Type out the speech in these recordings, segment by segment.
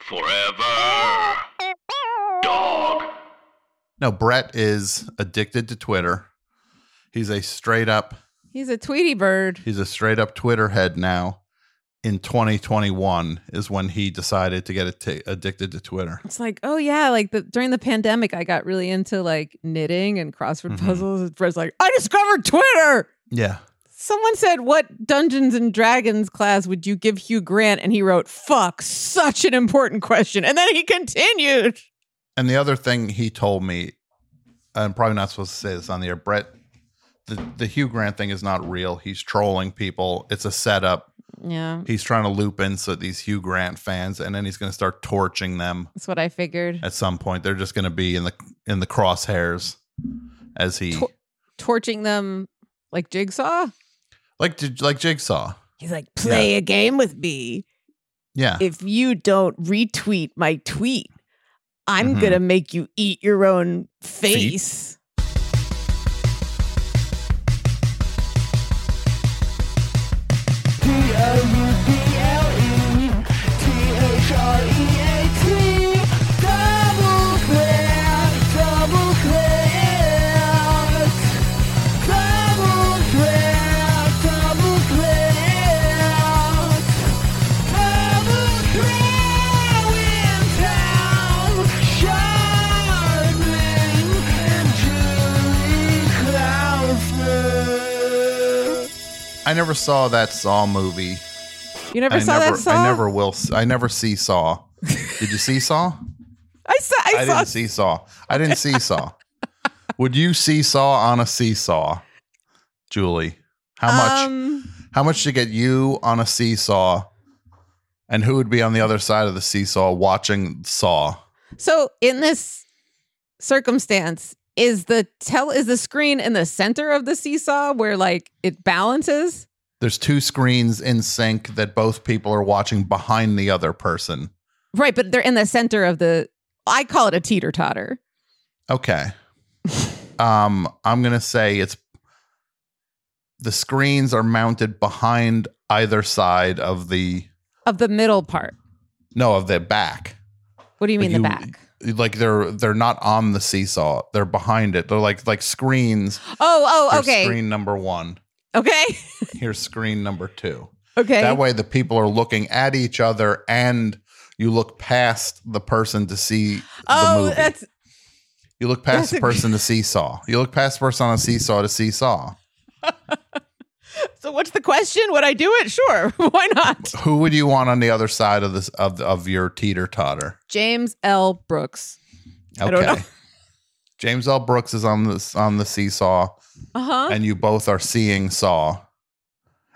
Forever. Dog. No, Brett is addicted to Twitter. He's a straight up He's a Tweety bird. he's a straight up Twitter head now. In 2021 is when he decided to get atti- addicted to Twitter. It's like, oh yeah, like the during the pandemic, I got really into like knitting and crossword Mhm. puzzles. And Brett's like, I discovered Twitter. Yeah. Someone said, "What Dungeons and Dragons class would you give Hugh Grant?" And he wrote, "Fuck, such an important question." And then he continued. And the other thing he told me, I'm probably not supposed to say this on the air, Brett, the, the Hugh Grant thing is not real. He's trolling people. It's a setup. Yeah, He's trying to loop in so these Hugh Grant fans, and then he's going to start torching them that's what I figured. at some point. They're just going to be in the in the crosshairs as he Tor- Torching them like Jigsaw. Like like Jigsaw. He's like, "Play a game with me. Yeah, If you don't retweet my tweet, I'm Mhm. gonna make you eat your own face." I never saw that Saw movie. You never I saw never, that Saw? I never will. I never see Saw. Did you see Saw? I saw. I, I, saw. didn't see Saw. I didn't see Saw. Would you see Saw on a seesaw, Julie? How much? Um, how much to get you on a seesaw, and who would be on the other side of the seesaw watching Saw? so in this circumstance, is the tell is the screen in the center of the seesaw where like it balances? There's two screens in sync that both people are watching behind the other person. Right, but they're in the center of the. I call it a teeter totter. Okay. um, I'm gonna say it's the screens are mounted behind either side of the Of the middle part. no of the back. What do you mean the back? Like they're they're not on the seesaw. They're behind it. They're like like screens. Oh, oh, Here's okay. Screen number one. Okay. Here's screen number two. okay. That way the people are looking at each other and you look past the person to see the oh, movie. that's you look past that's the a- person to seesaw. You look past the person on a seesaw to seesaw. so. What's the question? Would I do it? Sure. Why not? Who would you want on the other side of this of of your teeter totter? James L. Brooks. Okay. James L. Brooks is on this on the seesaw, Uh huh. and you both are seeing Saw.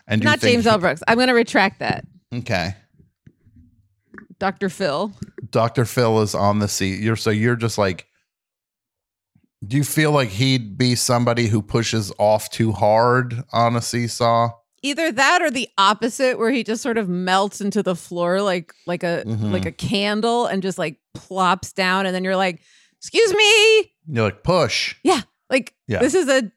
And Not James L. Brooks. I'm going to retract that. Okay, Dr. Phil. Doctor Phil is on the seat. You're so you're just like. Do you feel like he'd be somebody who pushes off too hard on a seesaw? Either that or the opposite, where he just sort of melts into the floor like like a Mhm. like a candle and just like plops down, and then you're like, "Excuse me, You're like push. Yeah. Like Yeah. this is a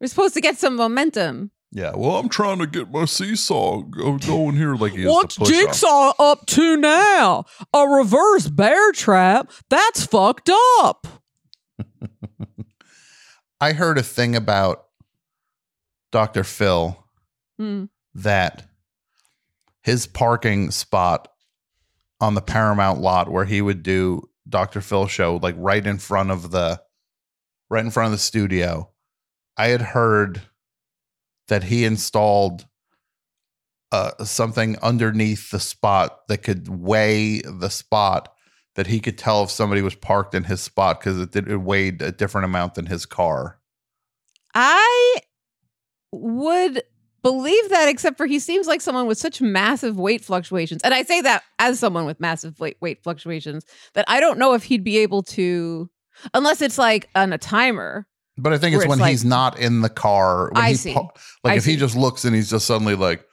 we're supposed to get some momentum." Yeah. Well, I'm trying to get my seesaw go- going here. Like he What's to push off. Jigsaw up to now? A reverse bear trap? That's fucked up. I heard a thing about Dr. Phil Hmm. that his parking spot on the Paramount lot where he would do Dr. Phil show, like right in front of the right in front of the studio. I had heard that he installed uh, something underneath the spot that could weigh the spot that he could tell if somebody was parked in his spot because it, did- it weighed a different amount than his car. I would believe that, except for he seems like someone with such massive weight fluctuations. And I say that as someone with massive weight, weight fluctuations that I don't know if he'd be able to, unless it's like on a timer. But I think it's it's when like- he's not in the car. When I he see. like I if he just looks and he's just suddenly like,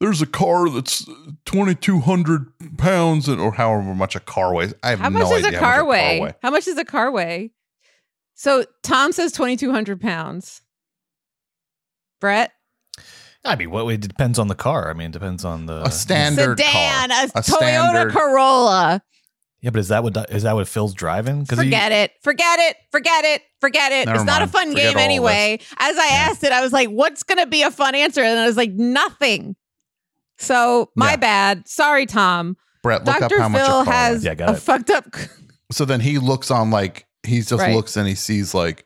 "There's a car that's 2,200 pounds," and or however much a car weighs. I have How no much does idea a how much a car weigh? How much does a car weigh? So Tom says 2,200 pounds. Brett? I mean, what it depends on the car. I mean, it depends on the A standard Sedan, car, a, a Toyota standard- Corolla. Yeah, but is that what is that what Phil's driving? Because Forget it. Forget it. Forget it. Forget it. Never it's not a fun Forget game anyway. As I asked it, I was like, what's going to be a fun answer? And I was like, nothing. So my Yeah. bad. Sorry, Tom. Brett, look Dr. up how much a Phil car has. Yeah, got a it. fucked up. So then he looks on like he just Right. looks and he sees like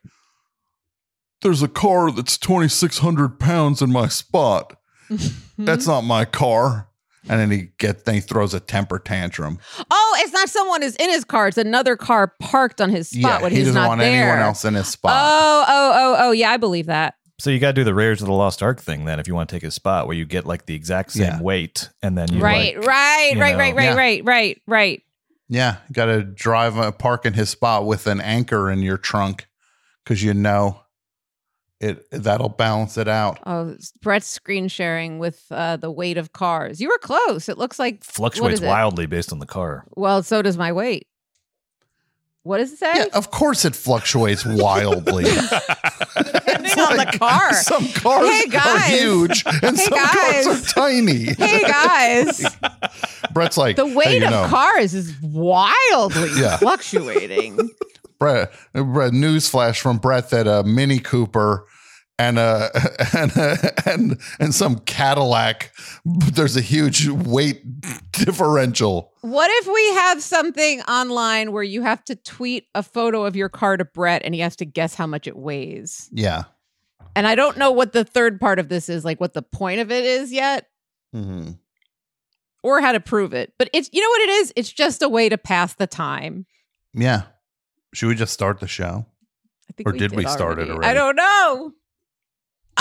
there's a car that's 2600 pounds in my spot. Mm-hmm. That's not my car. And then he get then he throws a temper tantrum. Oh, it's not someone who's in his car. It's another car parked on his spot yeah, when he he's doesn't not want there. anyone else in his spot. Oh, oh, oh, oh. Yeah, I believe that. So you got to do the Raiders of the Lost Ark thing then if you want to take his spot where you get like the exact same Yeah. weight and then you right, like, right, you right, know. right, right, Yeah. right, right, right. Yeah, got to drive a park in his spot with an anchor in your trunk because you know it that'll balance it out. Oh, Brett's screen sharing with uh, the weight of cars. You were close. It looks like what fluctuates is it? wildly based on the car. Well, so does my weight. What does it say? Yeah, of course it fluctuates wildly. Depending on the car. Some cars Hey, are huge and Hey, some cars are tiny. hey guys, Brett's like the "Hey, weight you of know, cars is wildly Yeah. fluctuating. Brett, Brett newsflash from Brett that a Mini Cooper and a and a, and and some Cadillac there's a huge weight differential. What if we have something online where you have to tweet a photo of your car to Brett and he has to guess how much it weighs? Yeah. And I don't know what the third part of this is, like what the point of it is yet, hmm or how to prove it. But it's you know what it is? It's just a way to pass the time. Yeah. Should we just start the show? I think Or did we start it already? I don't know.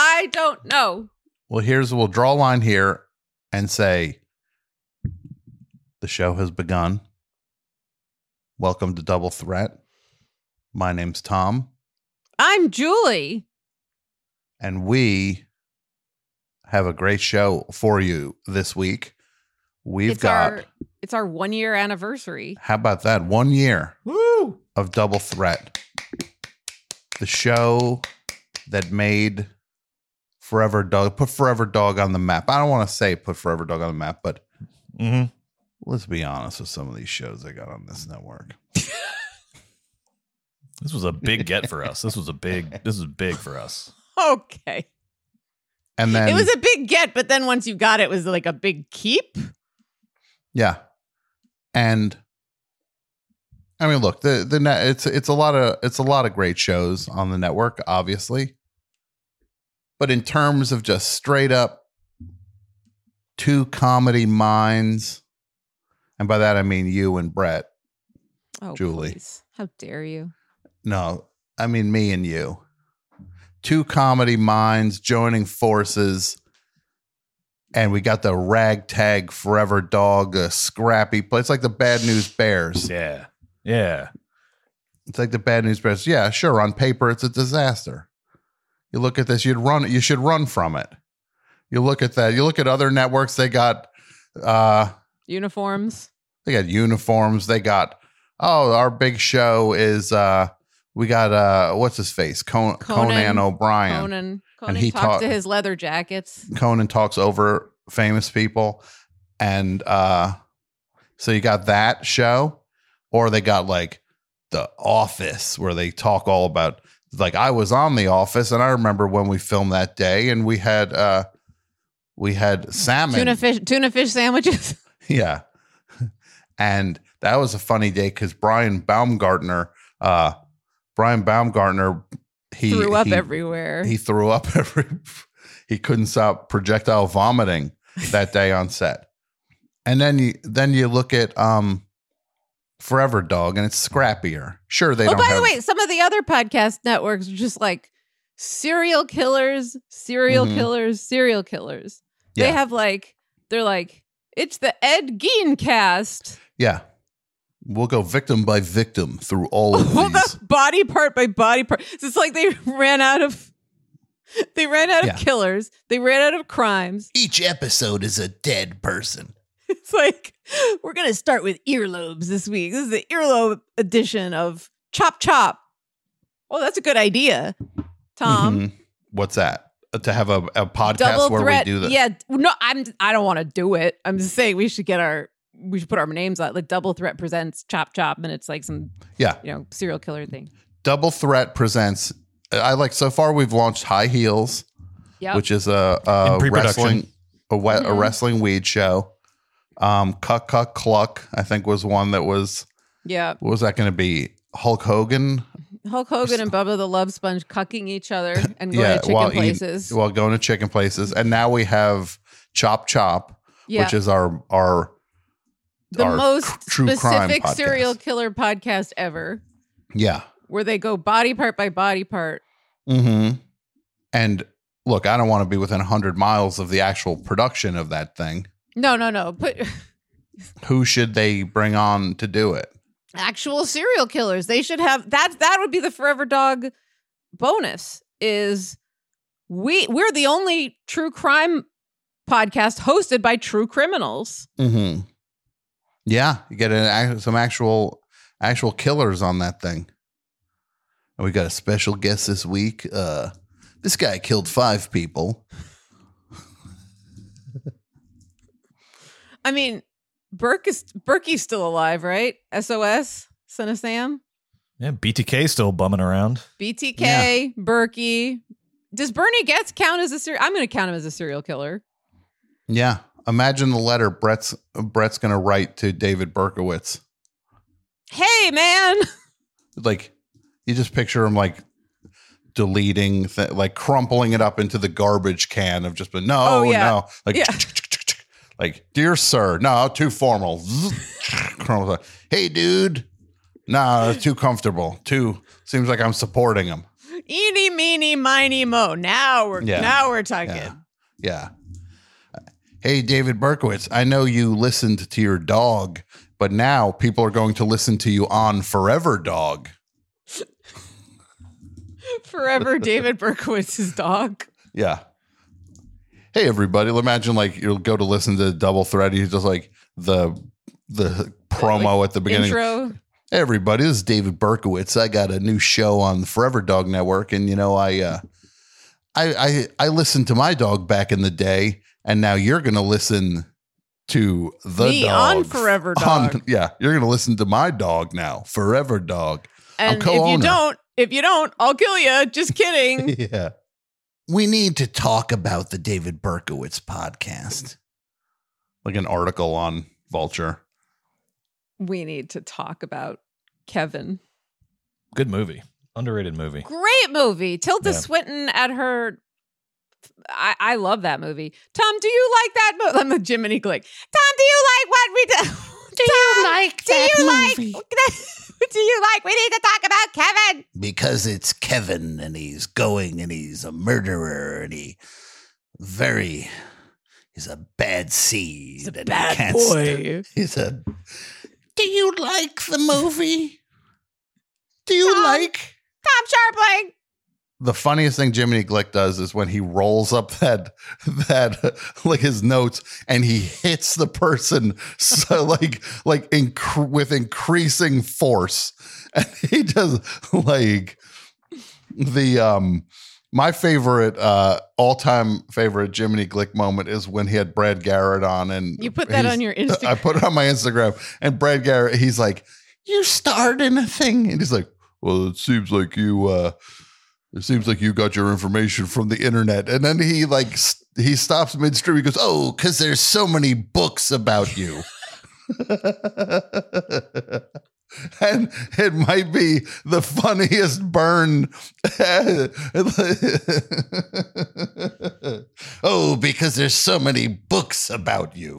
I don't know. Well, here's we'll draw a line here and say the show has begun. Welcome to Double Threat. My name's Tom, I'm Julie. and we have a great show for you this week. We've it's got our it's our one year anniversary. how about that? One year Woo! of Double Threat. The show that made Forever Dog put Forever Dog on the map. I don't want to say put Forever Dog on the map, but hmm let's be honest with some of these shows they got on this network. This was a big get for us. This was a big. This is big for us. Okay. And then it was a big get, but then once you got it, it was like a big keep. yeah. And I mean, look, the the net it's it's a lot of it's a lot of great shows on the network, obviously. But in terms of just straight up two comedy minds, and by that I mean you and Brett. Oh, Julie. please. How dare you? No, I mean me and you. Two comedy minds joining forces. And we got the ragtag forever dog, a scrappy play. It's like the bad news bears. Yeah, yeah. It's like the bad news bears. Yeah, sure. On paper, it's a disaster. You look at this, you'd run you should run from it. You look at that, you look at other networks, they got uh Uniforms. they got uniforms, they got oh, our big show is uh we got uh what's his face? Con- Conan, Conan. O'Brien. Conan. Conan he talks to his leather jackets. Conan talks over famous people. And uh so you got that show, or they got like the office where they talk all about like I was on the office and I remember when we filmed that day and we had uh we had salmon. Tuna fish tuna fish sandwiches. Yeah. And that was a funny day because Brian Baumgartner, uh Brian Baumgartner he threw up he- everywhere. he threw up every he couldn't stop projectile vomiting that day on set and then you then you look at um forever dog and it's scrappier sure they oh, by have the way, some of the other podcast networks are just like serial killers, serial Mhm. killers, serial killers. They have like they're like it's the Ed Gein cast. Yeah. We'll go victim by victim through all of Well, these. the body part by body part. It's like they ran out of they ran out of Yeah. killers. They ran out of crimes. Each episode is a dead person. It's like we're gonna start with earlobes this week. This is the earlobe edition of Chop Chop. Oh, that's a good idea, Tom. Mhm. What's that? Uh, To have a, a podcast Double where threat. we do that. Yeah, no, I'm. I don't want to do it. I'm just saying we should get our. We should put our names on it. like Double Threat presents Chop Chop, and it's like some Yeah. you know serial killer thing. Double Threat presents. I like so far we've launched High Heels, Yeah, which is a, a pre-production. wrestling a, we- a Mhm. wrestling weed show. Um, Cuck Cuck Cluck, I think was one that was. yeah. What was that going to be? Hulk Hogan. Hulk Hogan and Bubba the Love Sponge cucking each other and going Yeah, to chicken while places. Well, going to chicken places, and now we have Chop Chop, yeah, which is our our the our most true specific serial killer podcast ever, yeah. where they go body part by body part. Mm-hmm. And look, I don't want to be within hundred miles of the actual production of that thing. No, no, no. But Who should they bring on to do it? actual serial killers. They should have that. That would be the Forever Dog bonus. Is we we're the only true crime podcast hosted by true criminals. Mm-hmm. Yeah, you get an, some actual actual killers on that thing. And we got a special guest this week. Uh, this guy killed five people. I mean, Burke is Berkey's still alive, right? SOS, Son of Sam, Yeah, BTK still bumming around. BTK, Berkey. Does Bernie Goetz count as a serial? I'm going to count him as a serial killer. Yeah, imagine the letter Brett's Brett's going to write to David Berkowitz. Hey, man. like you just picture him like deleting th- like crumpling it up into the garbage can of just but no Oh, yeah. no like Yeah. like dear sir no too formal hey dude no too comfortable too seems like i'm supporting him Eeny, meeny, miny, mo. Now we're Yeah. now we're talking. yeah yeah hey david berkowitz i know you listened to your dog but now people are going to listen to you on forever dog Forever David Berkowitz's dog. Yeah. Hey everybody! Imagine like you'll go to listen to Double Threat. He's just like the the promo at the beginning. Intro. Hey everybody, this is David Berkowitz. I got a new show on Forever Dog Network, and you know I uh, I I I listened to my dog back in the day, and now you're gonna listen to the Me dog on Forever on- Dog. yeah, you're gonna listen to my dog now, Forever Dog. And if you don't, if you don't, I'll kill you. Just kidding. yeah. We need to talk about the David Berkowitz podcast. Like an article on Vulture. we need to talk about Kevin. Good movie. Underrated movie. Great movie. Tilda Yeah. Swinton at her. I, I love that movie. Tom, do you like that movie? I'm a Jiminy Glick. Tom, do you like what we do? Do you like do you like do you like we need to talk about Kevin? Because it's Kevin and he's going and he's a murderer and he very he's a bad seed. He's a and he bad can't boy. he's a Do you like the movie? Do you Tom? like Tom Scharpling. The funniest thing Jiminy Glick does is when he rolls up that that like his notes and he hits the person so like like inc- with increasing force and he does like the um my favorite uh all-time favorite Jiminy Glick moment is when he had Brad Garrett on and You put that on your Instagram. I put it on my Instagram and Brad Garrett he's like you starred in a thing and he's like well it seems like you uh it seems like you got your information from the internet. And then he like s- he stops midstream. He goes, "Oh, because there's so many books about you." and it might be the funniest burn. oh, because there's so many books about you.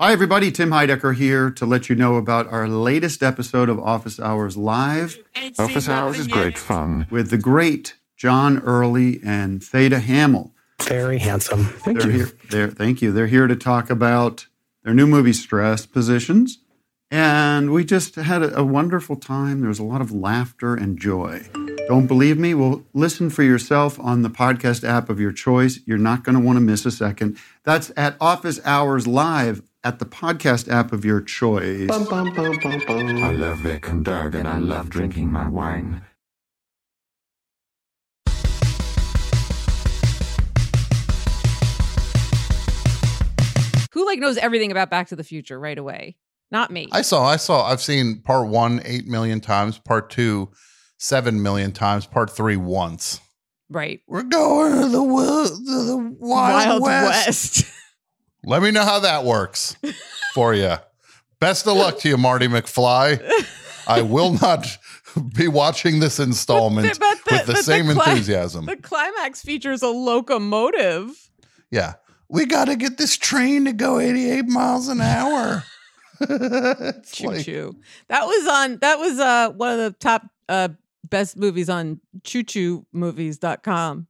Hi, everybody. Tim Heidecker here to let you know about our latest episode of Office Hours Live Office hours is great fun. with the great John Early and Theda Hammel. Very handsome. Thank They're you. here. They're, thank you. They're here to talk about their new movie, Stress Positions. And we just had a, a wonderful time. There was a lot of laughter and joy. Don't believe me? Well, listen for yourself on the podcast app of your choice. You're not going to want to miss a second. That's at Office Hours Live at the podcast app of your choice. Bum, bum, bum, bum, bum. I love Vic and Doug and I love drinking my wine. Who like knows everything about Back to the Future right away? Not me. I saw, I saw, I've seen part one eight million times, part two seven million times, part three once. right. We're going to the, wo- to the Wild, West. Let me know how that works for you. Best of luck to you, Marty McFly. I will not be watching this installment But the- with the but the same cli- enthusiasm. The climax features a locomotive. yeah. We got to get this train to go 88 miles an hour. Choo like- choo. That was on that was uh one of the top uh best movies on choo choo movies.com.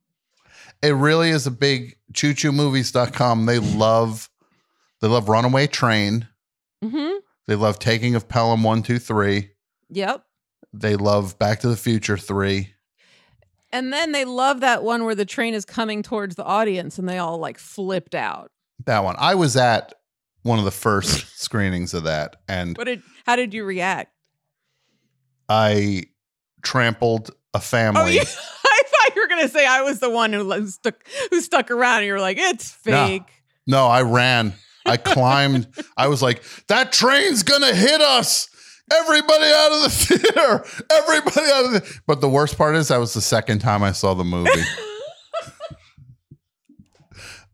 it really is a big choo choo movies.com. They love they love Runaway Train. Mm-hmm. They love Taking of Pelham 123. Yep. They love Back to the Future 3. And then they love that one where the train is coming towards the audience and they all like flipped out. That one. I was at one of the first screenings of that and What did how did you react? I trampled a family. Oh, you, I thought you were gonna say I was the one who stuck who stuck around and you were like, it's No. fake. No, I ran. I climbed. I was like, that train's gonna hit us. Everybody out of the theater. Everybody out of the But the worst part is that was the second time I saw the movie.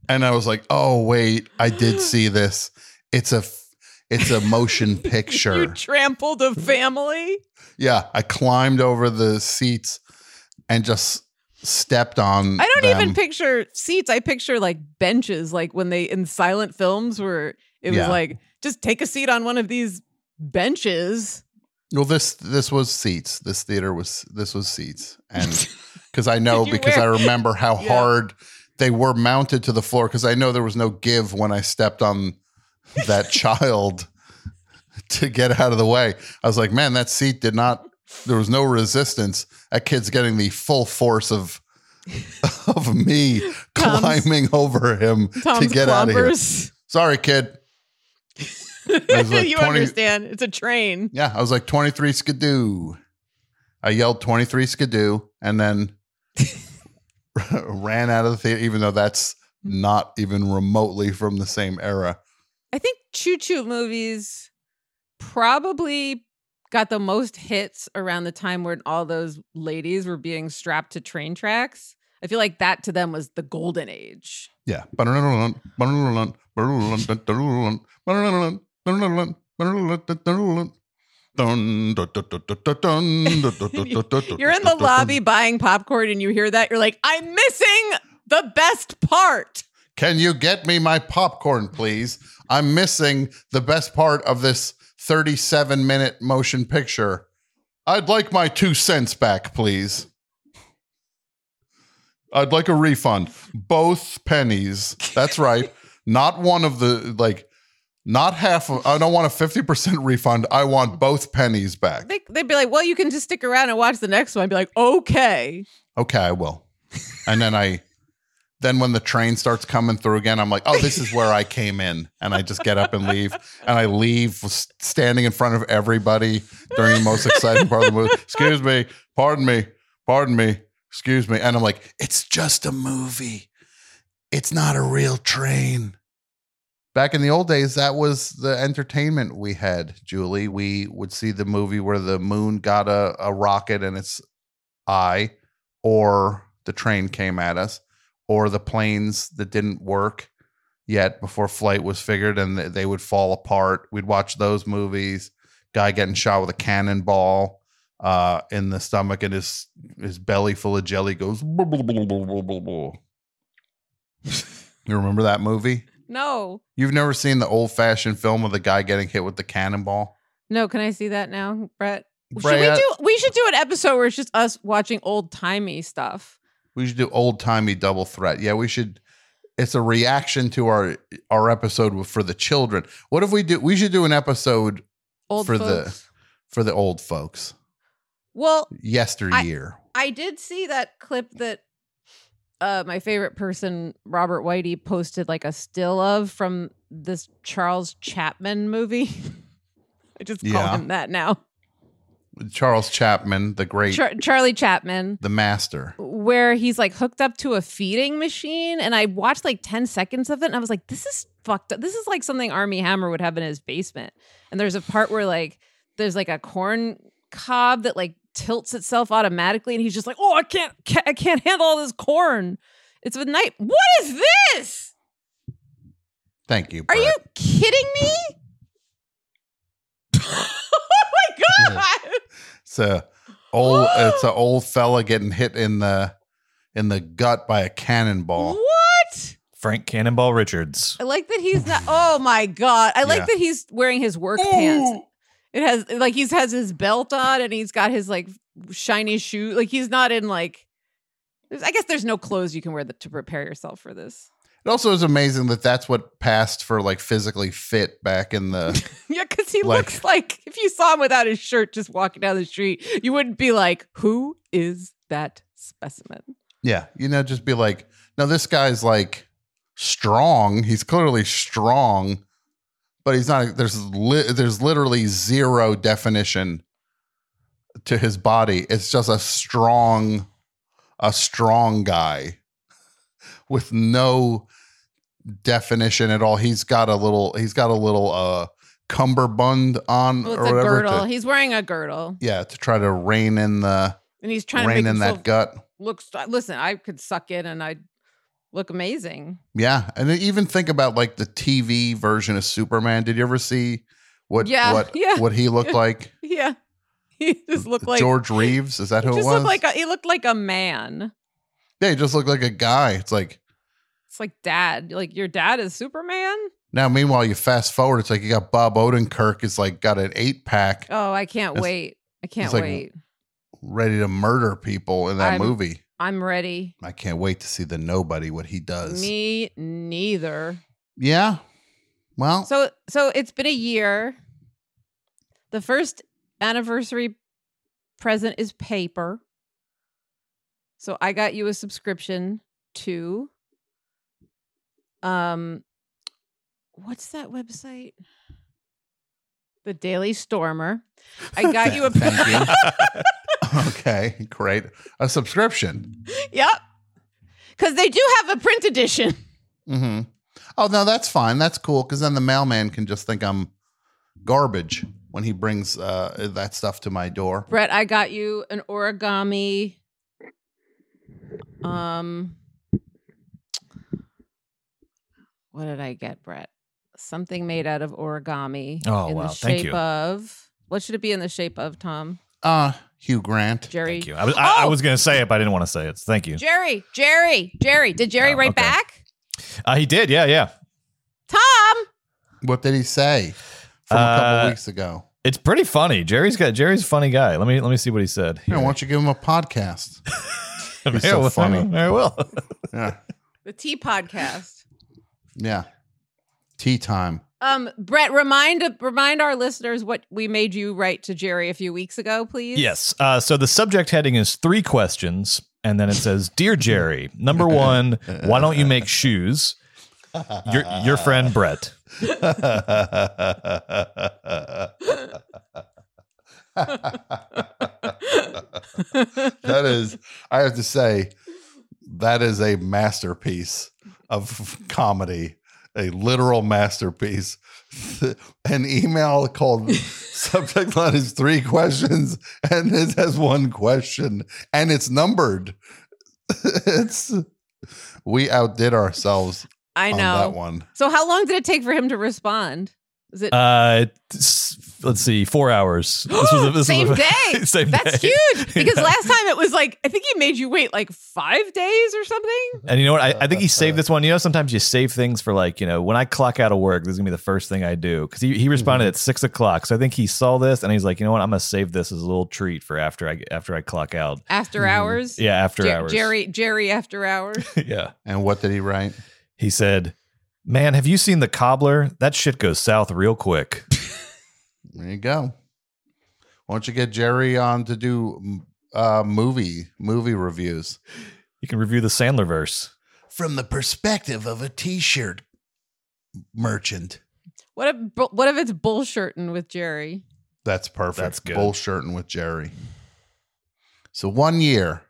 and I was like, oh wait, I did see this. It's a it's a motion picture. You trampled a family. yeah. I climbed over the seats and just stepped on. I don't them. even picture seats. I picture like benches, like when they in silent films where it was Yeah. like, just take a seat on one of these benches. Well, this this was seats. This theater was this was seats, and because I know because wear- I remember how Yeah. hard they were mounted to the floor. Because I know there was no give when I stepped on that child to get out of the way. I was like, man, that seat did not. There was no resistance. That kid's getting the full force of of me Tom's- climbing over him Tom's to get out of here. Sorry, kid. like you 20 understand? It's a train. Yeah, I was like 23 skidoo. I yelled 23 skidoo and then ran out of the theater, even though that's not even remotely from the same era. I think choo choo movies probably got the most hits around the time when all those ladies were being strapped to train tracks. I feel like that to them was the golden age. Yeah. You're in the lobby buying popcorn and you hear that, you're like, I'm missing the best part. Can you get me my popcorn, please? I'm missing the best part of this 37 minute motion picture. I'd like my two cents back, please. I'd like a refund. Both pennies. That's right. not one of the, like, not half of, I don't want a 50% refund. I want both pennies back. They, they'd be like, well, you can just stick around and watch the next one. I'd be like, okay. Okay, I will. And then I, then when the train starts coming through again, I'm like, oh, this is where I came in. And I just get up and leave. And I leave standing in front of everybody during the most exciting part of the movie. Excuse me, pardon me, pardon me, excuse me. And I'm like, it's just a movie. It's not a real train. Back in the old days, that was the entertainment we had, Julie. We would see the movie where the moon got a, a rocket in its eye, or the train came at us, or the planes that didn't work yet before flight was figured and they would fall apart. We'd watch those movies. Guy getting shot with a cannonball uh, in the stomach, and his his belly full of jelly goes. you remember that movie? No. You've never seen the old fashioned film of the guy getting hit with the cannonball? No, can I see that now, Brett? Should we do we should do an episode where it's just us watching old timey stuff. We should do old timey double threat. Yeah, we should. It's a reaction to our our episode for the children. What if we do? We should do an episode Old for folks. the for the old folks. Well, Yesteryear. I did see that clip that uh my favorite person, Robert Whitey, posted like a still of from this Charles Chapman movie. I just call Yeah. him that now. Charles Chapman, the great, Char- Charlie Chapman. the master. where he's like hooked up to a feeding machine and I watched like 10 seconds of it and I was like this is fucked up. This is like something Armie Hammer would have in his basement. And there's a part where like there's like a corn cob that like tilts itself automatically and he's just like, "Oh, I can't, ca- I can't handle all this corn." It's a night. What is this? Thank you. Are you kidding me? oh my god. It's a old. it's an old fella getting hit in the in the gut by a cannonball. What? Frank Cannonball Richards. I like that he's not. Oh my god! I like Yeah. that he's wearing his work pants. It has like he's has his belt on and he's got his like shiny shoe. Like he's not in like. there's- I guess there's no clothes you can wear that, to prepare yourself for this. It also is amazing that that's what passed for like physically fit back in the. Yeah, because he Like- looks like if you saw him without his shirt just walking down the street, you wouldn't be like, "Who is that specimen?" yeah, you know, just be like, no, this guy's like strong. He's clearly strong, but he's not. There's li- there's literally zero definition to his body. It's just a strong, a strong guy with no definition at all. He's got a little. He's got a little uh cummerbund on Well, or a whatever. girdle. to- he's wearing a girdle, yeah, to try to rein in the and he's trying to rein in that gut. Looks Listen, I could suck it and I'd look amazing. Yeah, and then even think about like the TV version of Superman. Did you ever see what Yeah, what yeah. what he looked like? Yeah, he just looked like George Reeves. Is that who it was? looked like a, he looked like a man. yeah, he just looked like a guy. It's like It's like dad. Like your dad is Superman. now. Meanwhile, you fast forward. It's like you got Bob Odenkirk is like got an eight pack, Oh, I can't wait. I can't like- wait. ready to murder people in that I'm- movie. I'm ready. I can't wait to see the nobody what he does. Me neither. Yeah. Well, So so it's been a year. The first anniversary present is paper. So I got you a subscription to um what's that website? The Daily Stormer. I got you a Thank you. okay, great. A subscription. Yep. Cuz they do have a print edition. hmm Oh no, that's fine. That's cool because then the mailman can just think I'm garbage when he brings uh, that stuff to my door. Brett, I got you an origami. Um, what did I get, Brett? Something made out of origami. Oh, in wow. The Thank shape you. of what should it be in the shape of, Tom? Uh Hugh Grant. Jerry. Thank you. I was, I, I Oh! was going to say it, but I didn't want to say it. Thank you. Jerry, Jerry, Jerry. Did Jerry Oh, write okay. back? Uh, he did. Yeah, yeah. Tom. What did he say from a couple Uh, weeks ago? It's pretty funny. Jerry's got Jerry's a funny guy. Let me let me see what he said. Yeah, why don't you give him a podcast? He's so funny. I will. Yeah, The Tea Podcast. Yeah. Tea time. Um, Brett, remind remind our listeners what we made you write to Jerry a few weeks ago, please. Yes. Uh, so the subject heading is three questions, and then it says, "Dear Jerry, number one, why don't you make shoes?" Your your friend Brett. that is, I have to say, that is a masterpiece of comedy, a literal masterpiece. An email called subject line is three questions, and it has one question, and it's numbered. it's we outdid ourselves I on know. that one. So how long did it take for him to respond? Is it Uh, s- let's see, four hours. This was a, this Same was a- day. same That's day. huge because last time it was like I think he made you wait like five days or something. And you know what? I, I think he saved this one. You know, sometimes you save things for like, you know, when I clock out of work, this is gonna be the first thing I do. Because he, he responded Mm-hmm. at six o'clock. So I think he saw this and he's like, you know what? I'm gonna save this as a little treat for after I after I clock out. After hours. Yeah, after Jer- hours. Jerry Jerry after hours. yeah. And what did he write? He said, Man, have you seen the cobbler? That shit goes south real quick. There you go. Why don't you get Jerry on to do uh, movie movie reviews You can review the Sandler verse. from the perspective of a T-shirt merchant? What if what if it's bullshitting with Jerry? That's perfect. That's good. Bullshirting with Jerry. So one year.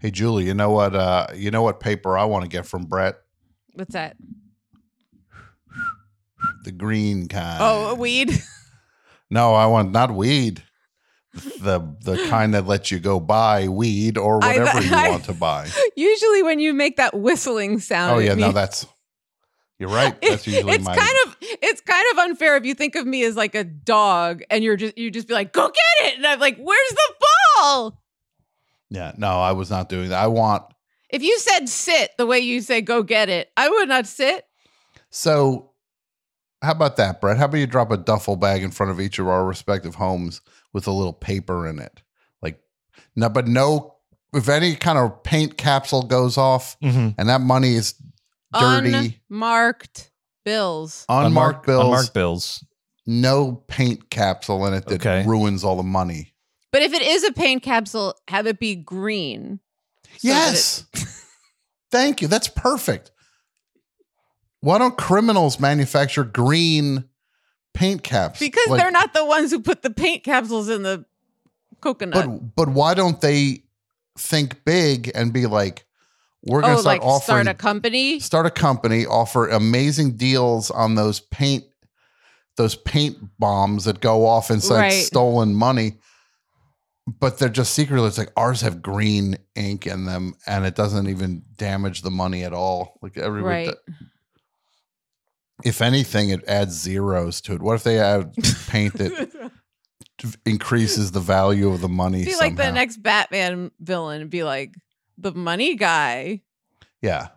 Hey Julie, you know what? Uh, you know what paper I want to get from Brett? What's that? The green kind. Oh, a weed. no, I want not weed. The the kind that lets you go buy weed or I- whatever you I- want to buy. Usually, when you make that whistling sound, Oh yeah, no, that's you're right. That's usually it's my kind of it's kind of unfair if you think of me as like a dog and you're just you just be like go get it and I'm like where's the ball? Yeah, no, I was not doing that. I want If you said sit the way you say go get it, I would not sit. so how about that, Brett? How about you drop a duffel bag in front of each of our respective homes with a little paper in it? Like no, but no if any kind of paint capsule goes off Mhm. and that money is dirty, Unmarked bills. unmarked, bills, Unmarked bills. no paint capsule in it that Okay. ruins all the money. But if it is a paint capsule, have it be green. so that it- Yes. Thank you. That's perfect. Why don't criminals manufacture green paint caps? because Like- they're not the ones who put the paint capsules in the coconut. But but why don't they think big and be like, we're going to oh, start like offering start a company. start a company, offer amazing deals on those paint those paint bombs that go off inside Right. stolen money. But they're just secretly it's like ours have green ink in them and it doesn't even damage the money at all. Like everybody Right. If anything, it adds zeros to it. What if they add paint that increases the value of the money? be like the next Batman villain. Be like the money guy. Yeah.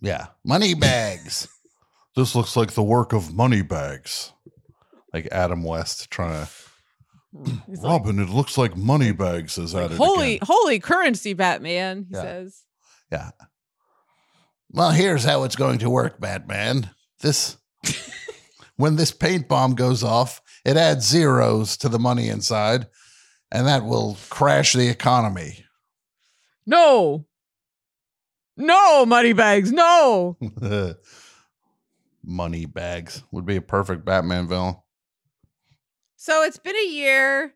Yeah. Money bags. this looks like the work of money bags. Like Adam West trying to. He's like, Robin, it looks like money bags is at it. holy, again." holy currency, Batman. He Yeah. says. Yeah. Well, here's how it's going to work, Batman. This. when this paint bomb goes off, it adds zeros to the money inside, and that will crash the economy. No. No, money bags. No. money bags would be a perfect Batman villain. So it's been a year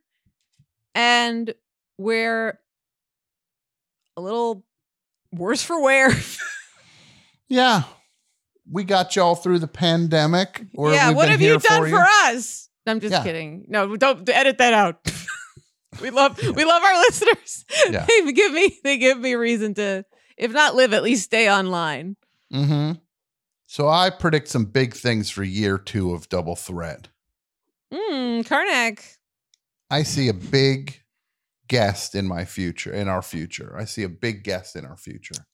and we're a little worse for wear. Yeah. We got y'all through the pandemic. Or yeah, what have you done for, you. us? I'm just Yeah. kidding. No, don't edit that out. we love we love our listeners. Yeah. they give me they give me reason to if not live, at least stay online. Mm-hmm. So I predict some big things for year two of Double Threat. Mm, Karnak. I see a big guest in my future, in our future. I see a big guest in our future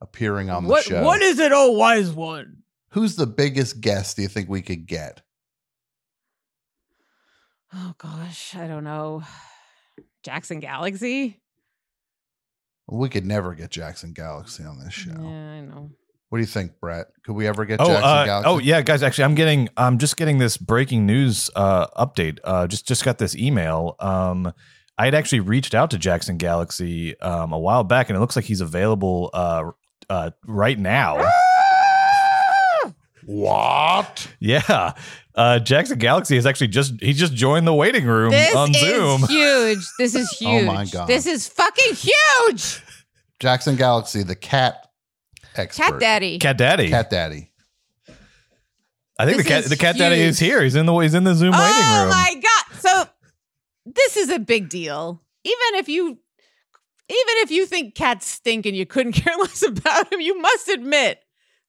appearing on the What show. what is it, oh wise one? Who's the biggest guest do you think we could get? Oh gosh, I don't know. Jackson Galaxy? We could never get Jackson Galaxy on this show. Yeah, I know. What do you think, Brett? Could we ever get Oh, Jackson uh, Galaxy? oh yeah, guys. Actually, I'm getting. I'm just getting this breaking news uh, update. Uh, just just got this email. Um, I had actually reached out to Jackson Galaxy um, a while back, and it looks like he's available uh, uh, right now. What? yeah, uh, Jackson Galaxy is actually just he just joined the waiting room This on is Zoom. huge. This is huge. Oh my God. This is fucking huge. Jackson Galaxy, the cat expert. Cat Daddy. Cat Daddy. Cat Daddy. I think This the cat is the Cat Daddy is here. He's in the he's in the Zoom oh waiting room. Oh my god. So this is a big deal. Even if you even if you think cats stink and you couldn't care less about him, you must admit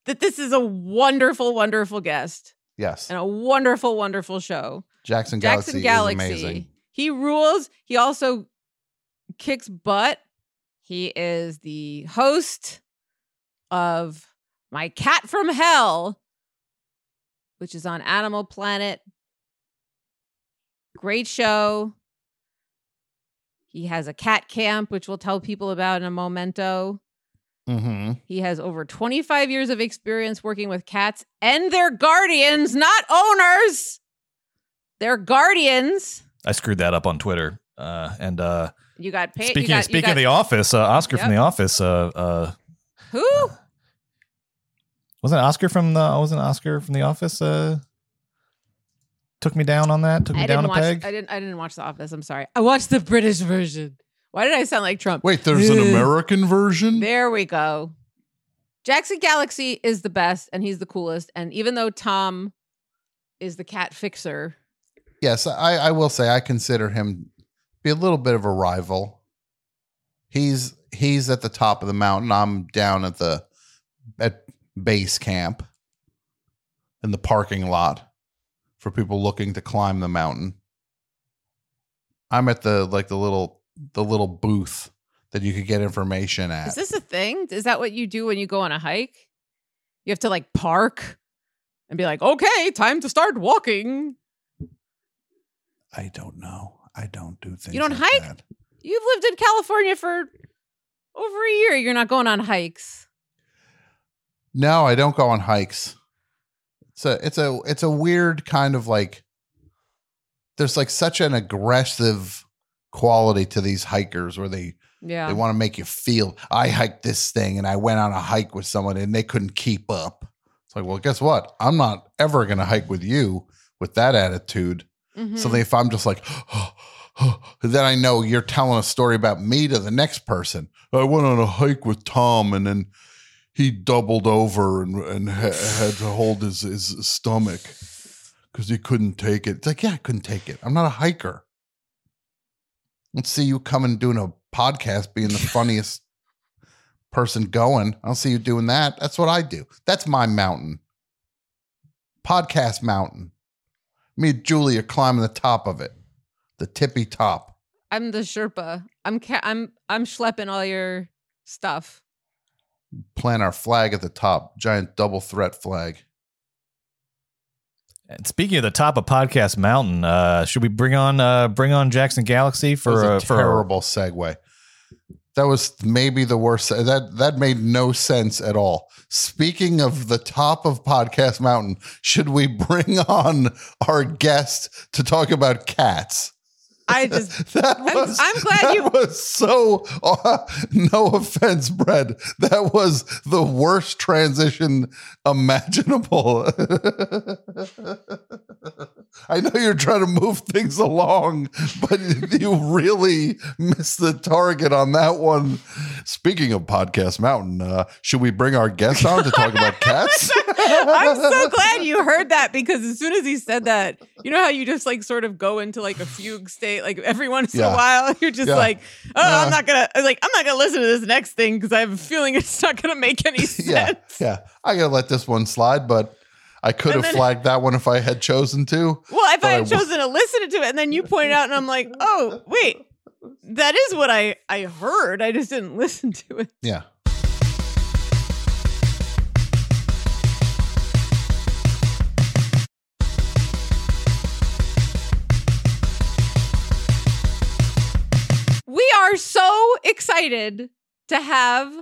that this is a wonderful, wonderful guest Yes. and a wonderful, wonderful show. Jackson Galaxy, Jackson Galaxy. is amazing. He rules. He also kicks butt. He is the host of My Cat from Hell, which is on Animal Planet. Great show. He has a cat camp, which we'll tell people about in a momento. Mm-hmm. He has over 25 years of experience working with cats and their guardians, not owners. They're guardians. I screwed that up on Twitter. Uh, and uh, You got paid. speaking you got, speaking got, of The Office, uh, Oscar from The Office, uh, uh, who? wasn't Oscar from the wasn't Oscar from The Office? Took me down on that. Took me I down didn't a watch. peg. I didn't. I didn't watch The Office. I'm sorry. I watched the British version. Why did I sound like Trump? Wait, there's an American version? There we go. Jackson Galaxy is the best, and he's the coolest. And even though Tom is the cat fixer, Yes, I, I will say I consider him be a little bit of a rival. He's he's at the top of the mountain. I'm down at the at base camp in the parking lot for people looking to climb the mountain. I'm at the like the little the little booth that you could get information at. is this a thing? Is that what you do when you go on a hike? You have to like park and be like, "Okay, time to start walking." I don't know. I don't do things. You don't like hike? that. You've lived in California for over a year. You're not going on hikes. No, I don't go on hikes. It's a it's a it's a weird kind of like there's like such an aggressive quality to these hikers where they Yeah. they want to make you feel I hiked this thing and I went on a hike with someone and they couldn't keep up. It's like, well, guess what? I'm not ever going to hike with you with that attitude. Mhm. So if I'm just like, oh then I know you're telling a story about me to the next person. I went on a hike with Tom, and then he doubled over and and ha- had to hold his his stomach because he couldn't take it. It's like, yeah, I couldn't take it. I'm not a hiker. Let's see you coming doing a podcast, being the funniest person going. I'll see you doing that. That's what I do. That's my mountain. Podcast mountain. Me and Julia climbing the top of it, the tippy top. I'm the Sherpa. I'm ca- I'm I'm schlepping all your stuff. Plant our flag at the top, giant double threat flag. And speaking of the top of Podcast Mountain, uh, should we bring on uh, bring on Jackson Galaxy for a uh, for terrible segue. That was maybe the worst. That that made no sense at all. Speaking of the top of Podcast Mountain, should we bring on our guest to talk about cats? I just That I'm- was, I'm glad that you- was so. uh, no offense, Brad. That was the worst transition imaginable. I know you're trying to move things along, but you really missed the target on that one. Speaking of Podcast Mountain, uh, should we bring our guest on to talk about cats? I'm so glad you heard that because as soon as he said that, you know how you just like sort of go into like a fugue state, like every once in a while, you're just Yeah. like, oh, Yeah. I'm not gonna like I'm not gonna listen to this next thing because I have a feeling it's not gonna make any sense. yeah, yeah. I gotta let this one slide, but I could And have then- flagged that one if I had chosen to. Well, if I I had w- chosen to listen to it and then you pointed out and I'm like, oh, wait, that is what I I heard. I just didn't listen to it. Yeah. Are so excited to have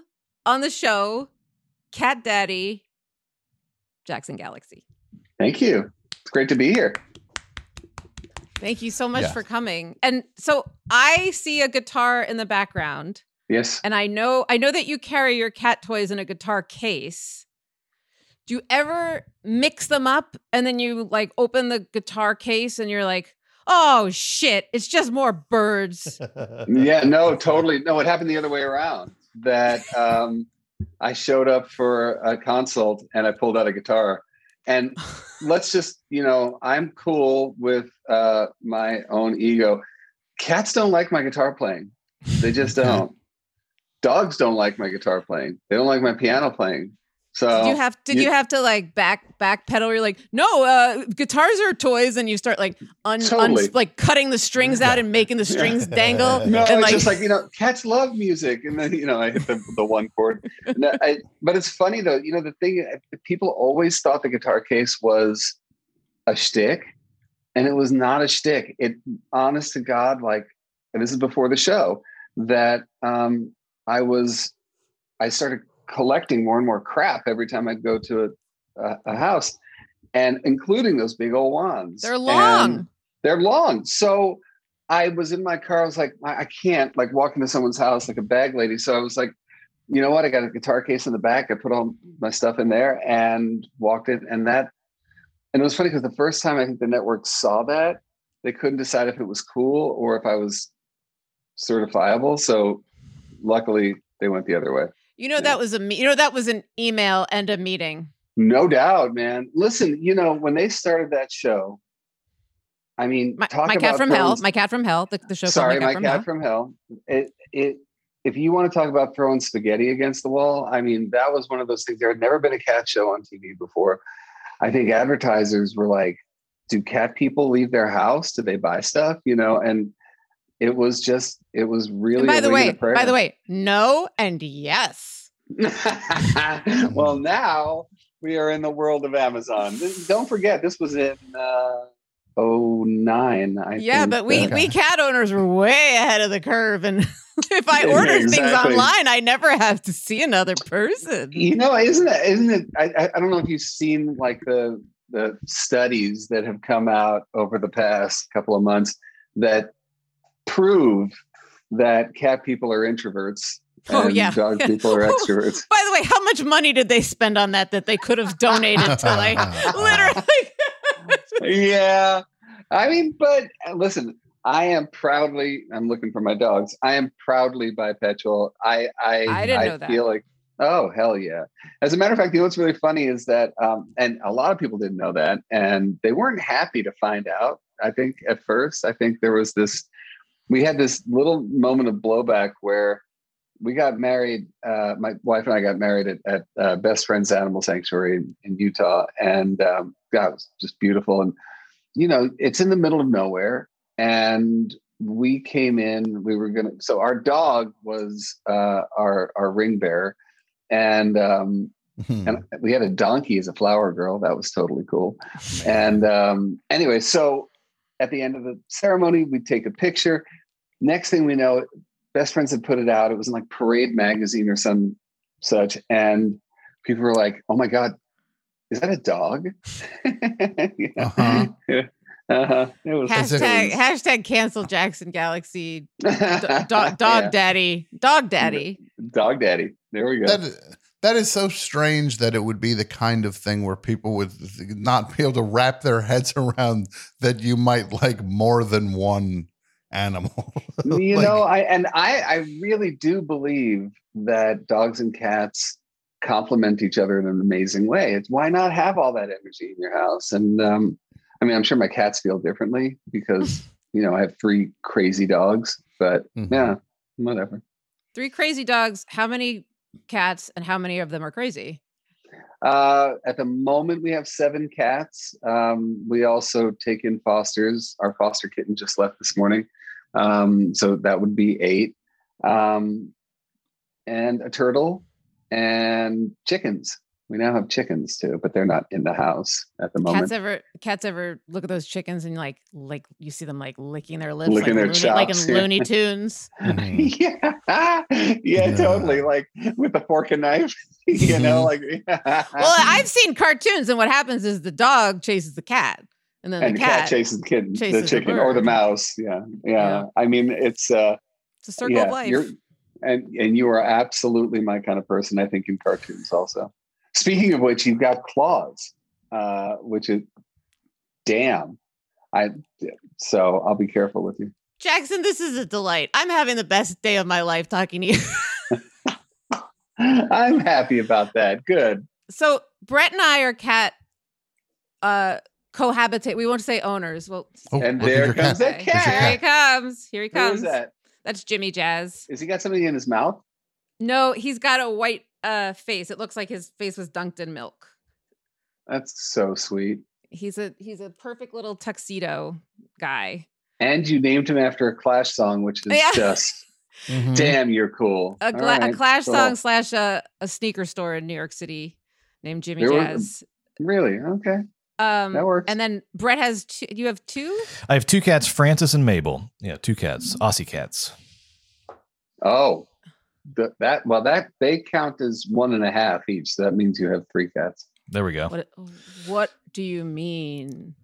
on the show Cat Daddy Jackson Galaxy. Thank you. It's great to be here. Thank you so much Yeah. for coming. And so I see a guitar in the background Yes. and I know I know that you carry your cat toys in a guitar case. Do you ever mix them up and then you like open the guitar case and you're like, "Oh shit, it's just more birds." Yeah, no, totally. No, it happened the other way around. That um, I showed up for a consult and I pulled out a guitar. And let's just, you know, I'm cool with uh, my own ego. Cats don't like my guitar playing. They just Okay. don't. Dogs don't like my guitar playing. They don't like my piano playing. So Did you have did you, have to like back backpedal? You're like, no, uh, guitars are toys, and you start like un, un like cutting the strings out and making the strings dangle. No, and it's like, just like you know, cats love music, and then you know, I hit the, the one chord. And I, but it's funny though, you know, the thing people always thought the guitar case was a shtick, and it was not a shtick. It, honest to God, like, and this is before the show, that um, I was, I started collecting more and more crap every time I'd go to a, a, a house, and including those big old wands. they're And- long. they're long. So I was in my car. I was like, I, I can't like walk into someone's house like a bag lady. So I was like, you know what? I got a guitar case in the back. I put all my stuff in there and walked it. And that, and it was funny because the first time I think the network saw that, they couldn't decide if it was cool or if I was certifiable. So luckily they went the other way. You know that was a you know that was an email and a meeting. No doubt, man. Listen, you know, when they started that show, I mean, My, my cat from hell. My cat from hell. The, the show. called Sorry, my cat, from, hell. from hell. It it if you want to talk about throwing spaghetti against the wall, I mean that was one of those things. There had never been a cat show on TV before. I think advertisers were like, "Do cat people leave their house? Do they buy stuff?" You know, and it was just it was really. And by the way, and a prayer. by the way, no and yes. well, now we are in the world of Amazon. This- Don't forget, this was in uh, 09, I yeah, think. but we Uh, we cat owners were way ahead of the curve, and if I order things online, I never have to see another person. you know, isn't it? Isn't it? I- I don't know if you've seen like the the studies that have come out over the past couple of months that prove that cat people are introverts. Oh, and yeah. dog people are extroverts. By the way, how much money did they spend on that that they could have donated to like literally? yeah. I mean, but listen, I am proudly, I'm looking for my dogs. I am proudly bipedal. I, I, I didn't know that. feel like, oh, hell yeah. As a matter of fact, you know what's really funny is that, um, and a lot of people didn't know that, and they weren't happy to find out. I think at first, I think there was this, we had this little moment of blowback where we got married. Uh, my wife and I got married at, at uh, Best Friends Animal Sanctuary in, in Utah, and um, God, it was just beautiful. And you know, it's in the middle of nowhere, and we came in. We were gonna. So our dog was uh, our our ring bearer, and um, Hmm. and we had a donkey as a flower girl. That was totally cool. And um, anyway, so at the end of the ceremony, we'd take a picture. Next thing we know, best friends had put it out. It was in like Parade magazine or some such, and people were like, "Oh my god, is that a dog?" You know? Uh-huh. Uh-huh. It was hashtag it hashtag cancel Jackson Galaxy was- do- dog, dog Yeah. daddy dog daddy. dog daddy. There we go. That that is so strange that it would be the kind of thing where people would not be able to wrap their heads around that you might like more than one animal. you Like, know i and i i really do believe that dogs and cats complement each other in an amazing way it's why not have all that energy in your house and um i mean i'm sure my cats feel differently because you know i have three crazy dogs but Mhm. yeah whatever Three crazy dogs. How many cats and how many of them are crazy? uh at the moment we have seven cats. Um we also take in fosters. Our foster kitten just left this morning. Um so that would be eight. Um and a turtle and chickens we now have chickens too but they're not in the house at the moment Cats ever cats ever look at those chickens and like like you see them like licking their lips Licking like, their Looney, like in yeah. Looney Tunes. mhm. yeah. yeah totally like with the fork and knife you know like Well, I've seen cartoons and what happens is the dog chases the cat and then and the the cat, cat, chases the kitten chases the the chicken or the mouse yeah, yeah Yeah. i mean it's uh it's a circle of life. You're, and and you are absolutely my kind of person. I think in cartoons also. Speaking of which, you've got claws, uh, which is damn. I so I'll be careful with you. Jackson, this is a delight. I'm having the best day of my life talking to you. I'm happy about that. Good. so Brett and I are cat uh cohabitate. We won't say owners. Well Oh, And there comes cat. that There's cat. here he comes. Here he Who is comes. that? That's Jimmy Jazz. Is he got something in his mouth? No, he's got a white uh, face. It looks like his face was dunked in milk. That's so sweet. He's a he's a perfect little tuxedo guy. And you named him after a Clash song, which is Yeah. just Mhm. damn, you're cool. A, All gla- a Clash cool. song slash a, a sneaker store in New York City named Jimmy There were- Jazz. Really? Okay. Um, that works. And then Brett has two. You have two. I have two cats, Francis and Mabel. Yeah, two cats, Ocicats. Oh, th- that well, that they count as one and a half each. So that means you have three cats. There we go. What What do you mean?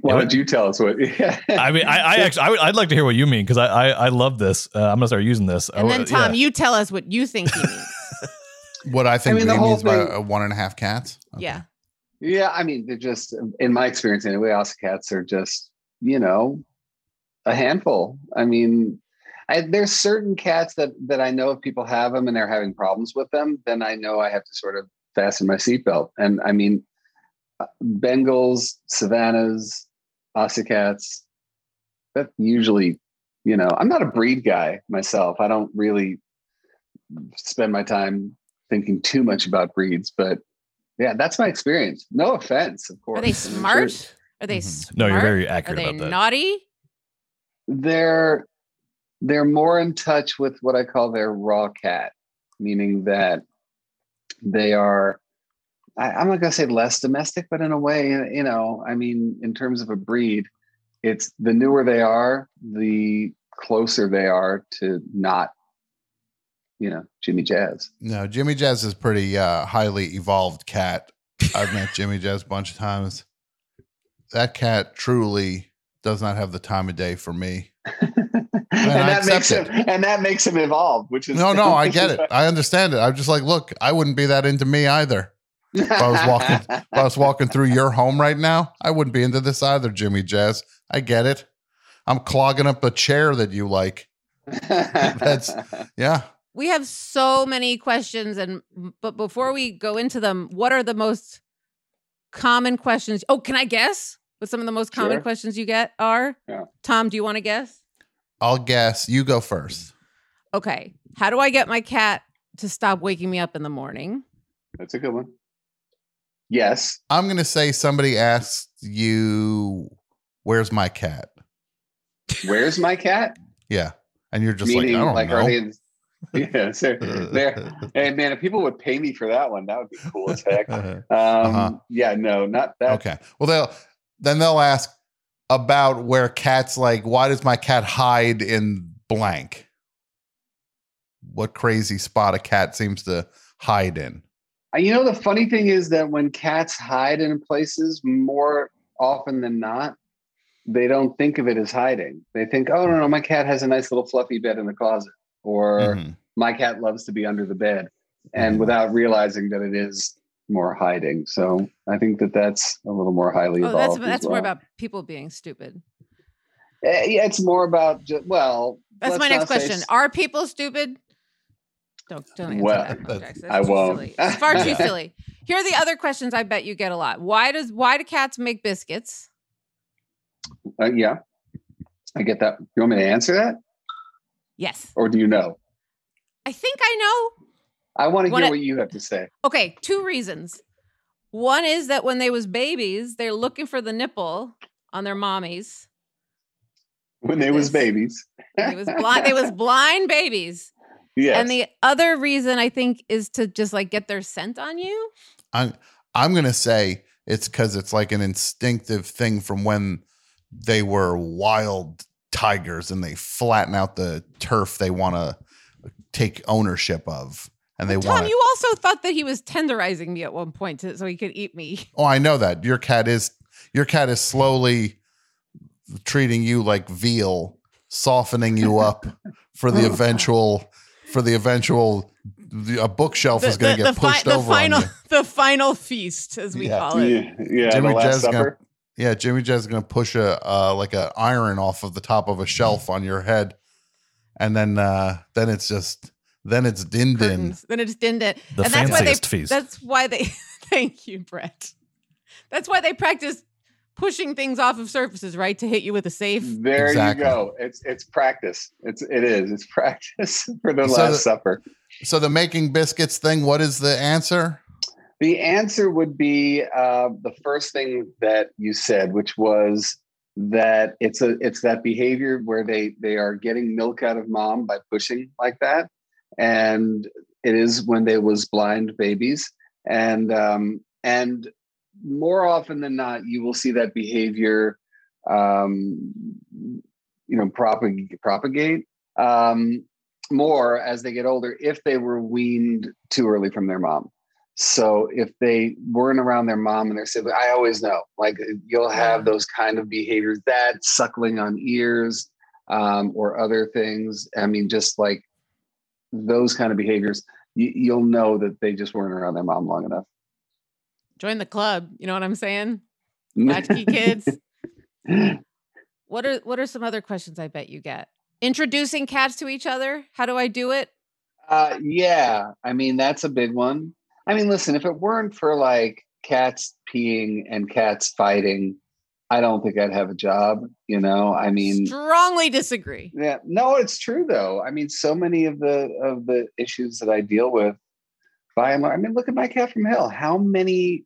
Why don't you tell us what? I mean, I, I actually, I would, I'd like to hear what you mean because I, I, I love this. Uh, I'm gonna start using this. And Oh, then Tom, yeah. you tell us what you think he means. What I think mean, the he whole means by thing- uh, one and a half cats. Okay. Yeah. Yeah, I mean, they're just in my experience anyway. Ocicats are just you know a handful. I mean, I, there's certain cats that that I know if people have them and they're having problems with them, then I know I have to sort of fasten my seatbelt. And I mean, uh, Bengals, Savannahs, Ocicats. That usually, you know, I'm not a breed guy myself. I don't really spend my time thinking too much about breeds, but yeah, that's my experience. No offense, of course. Are they I'm sure smart? Are they smart? No, you're very accurate. Are accurate they about that. naughty? They're they're more in touch with what I call their raw cat, meaning that they are. I, I'm not going to say less domestic, but in a way, you know, I mean, in terms of a breed, it's the newer they are, the closer they are to not, you know, Jimmy Jazz. No, Jimmy Jazz is pretty uh, highly evolved cat. I've met Jimmy Jazz a bunch of times. That cat truly does not have the time of day for me. And I that makes him accept and that makes him evolve, which is No, no, I get it. I understand it. I'm just like, look, I wouldn't be that into me either. I was walking- If I was walking through your home right now, I wouldn't be into this either, Jimmy Jazz. I get it. I'm clogging up a chair that you like. That's- Yeah. We have so many questions, and but before we go into them, what are the most common questions? Oh, can I guess what some of the most common Sure. questions you get are? Yeah. Tom, do you want to guess? I'll guess. You go first. Okay. How do I get my cat to stop waking me up in the morning? That's a good one. Yes. I'm going to say somebody asked you, Where's my cat? Where's my cat? Yeah. And you're just Meaning, like, I don't like, know. are they? Yeah, so there. Hey, man, if people would pay me for that one, that would be cool as heck. Um, Uh-huh. Yeah, no, not that. Okay. Well, they'll then they'll ask about where cats like, why does my cat hide in blank? What crazy spot a cat seems to hide in? Uh, You know, the funny thing is that when cats hide in places, more often than not, they don't think of it as hiding. They think, oh, no, no, my cat has a nice little fluffy bed in the closet, or Mhm. my cat loves to be under the bed, and Mhm. without realizing that it is more hiding. So I think that that's a little more highly Oh, evolved. that's that's more about people being stupid. Eh, yeah, it's more about ju- well. That's my next say question. Are people stupid? Don't don't answer Well, that. that's- I won't. Silly. It's far too silly. Here are the other questions I bet you get a lot. Why does why do cats make biscuits? Uh, yeah, I get that. You want me to answer that, Yes, or do you know? I think I know. I want to hear what you have to say. Okay, two reasons. One is that when they was babies, they're looking for the nipple on their mommies. When they was babies, They was blind. they was blind babies. yes. And the other reason I think is to just like get their scent on you. I'm I'm gonna say it's because it's like an instinctive thing from when they were wild tigers and they flatten out the turf they want to take ownership of, and they Tom, want. you also thought that he was tenderizing me at one point to, so he could eat me. Oh, I know that your cat is your cat is slowly treating you like veal, softening you up for the eventual for the eventual. The, a bookshelf is going to get fi- pushed the over final on you. the final feast, as we Yeah. call it. yeah, yeah. Jimmy the Last Jazz gonna- Yeah, Jimmy Jazz is going to push a uh, like an iron off of the top of a shelf on your head, and then uh, then it's just then it's din din. Then it's din din. The and that's why they fanciest feast. that's why they thank you, Brett. That's why they practice pushing things off of surfaces, right? To hit you with a safe. There Exactly. you go. It's it's practice. It's it is. It's practice for the So Last the- Supper. So the making biscuits thing, what is the answer? The answer would be uh, the first thing that you said, which was that it's a it's that behavior where they they are getting milk out of mom by pushing like that, and it is when they was blind babies, and um, and more often than not, you will see that behavior, um, you know, propagate propagate um, more as they get older if they were weaned too early from their mom. So if they weren't around their mom and their sibling, I always know, like you'll have those kind of behaviors, that suckling on ears um, or other things. I mean, just like those kind of behaviors, you, you'll know that they just weren't around their mom long enough. Join the club. You know what I'm saying? Latchkey kids. What are what are some other questions I bet you get? Introducing cats to each other. How do I do it? Uh, yeah, I mean that's a big one. I mean, listen, if it weren't for like cats peeing and cats fighting, I don't think I'd have a job. You know, I mean, strongly disagree. Yeah, no, it's true though. I mean, so many of the of the issues that I deal with, by and large, I mean, look at my cat from hell. How many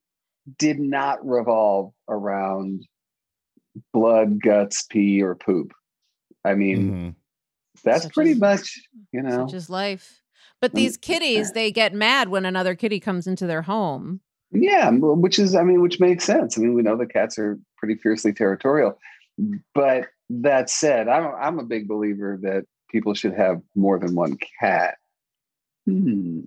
did not revolve around blood, guts, pee, or poop? I mean, Mm-hmm. that's Such pretty is- much you know. just life. But Mm, these kitties, they get mad when another kitty comes into their home. Yeah, which is, I mean, which makes sense. I mean, we know the cats are pretty fiercely territorial. But that said, I'm I'm a big believer that people should have more than one cat. Hmm.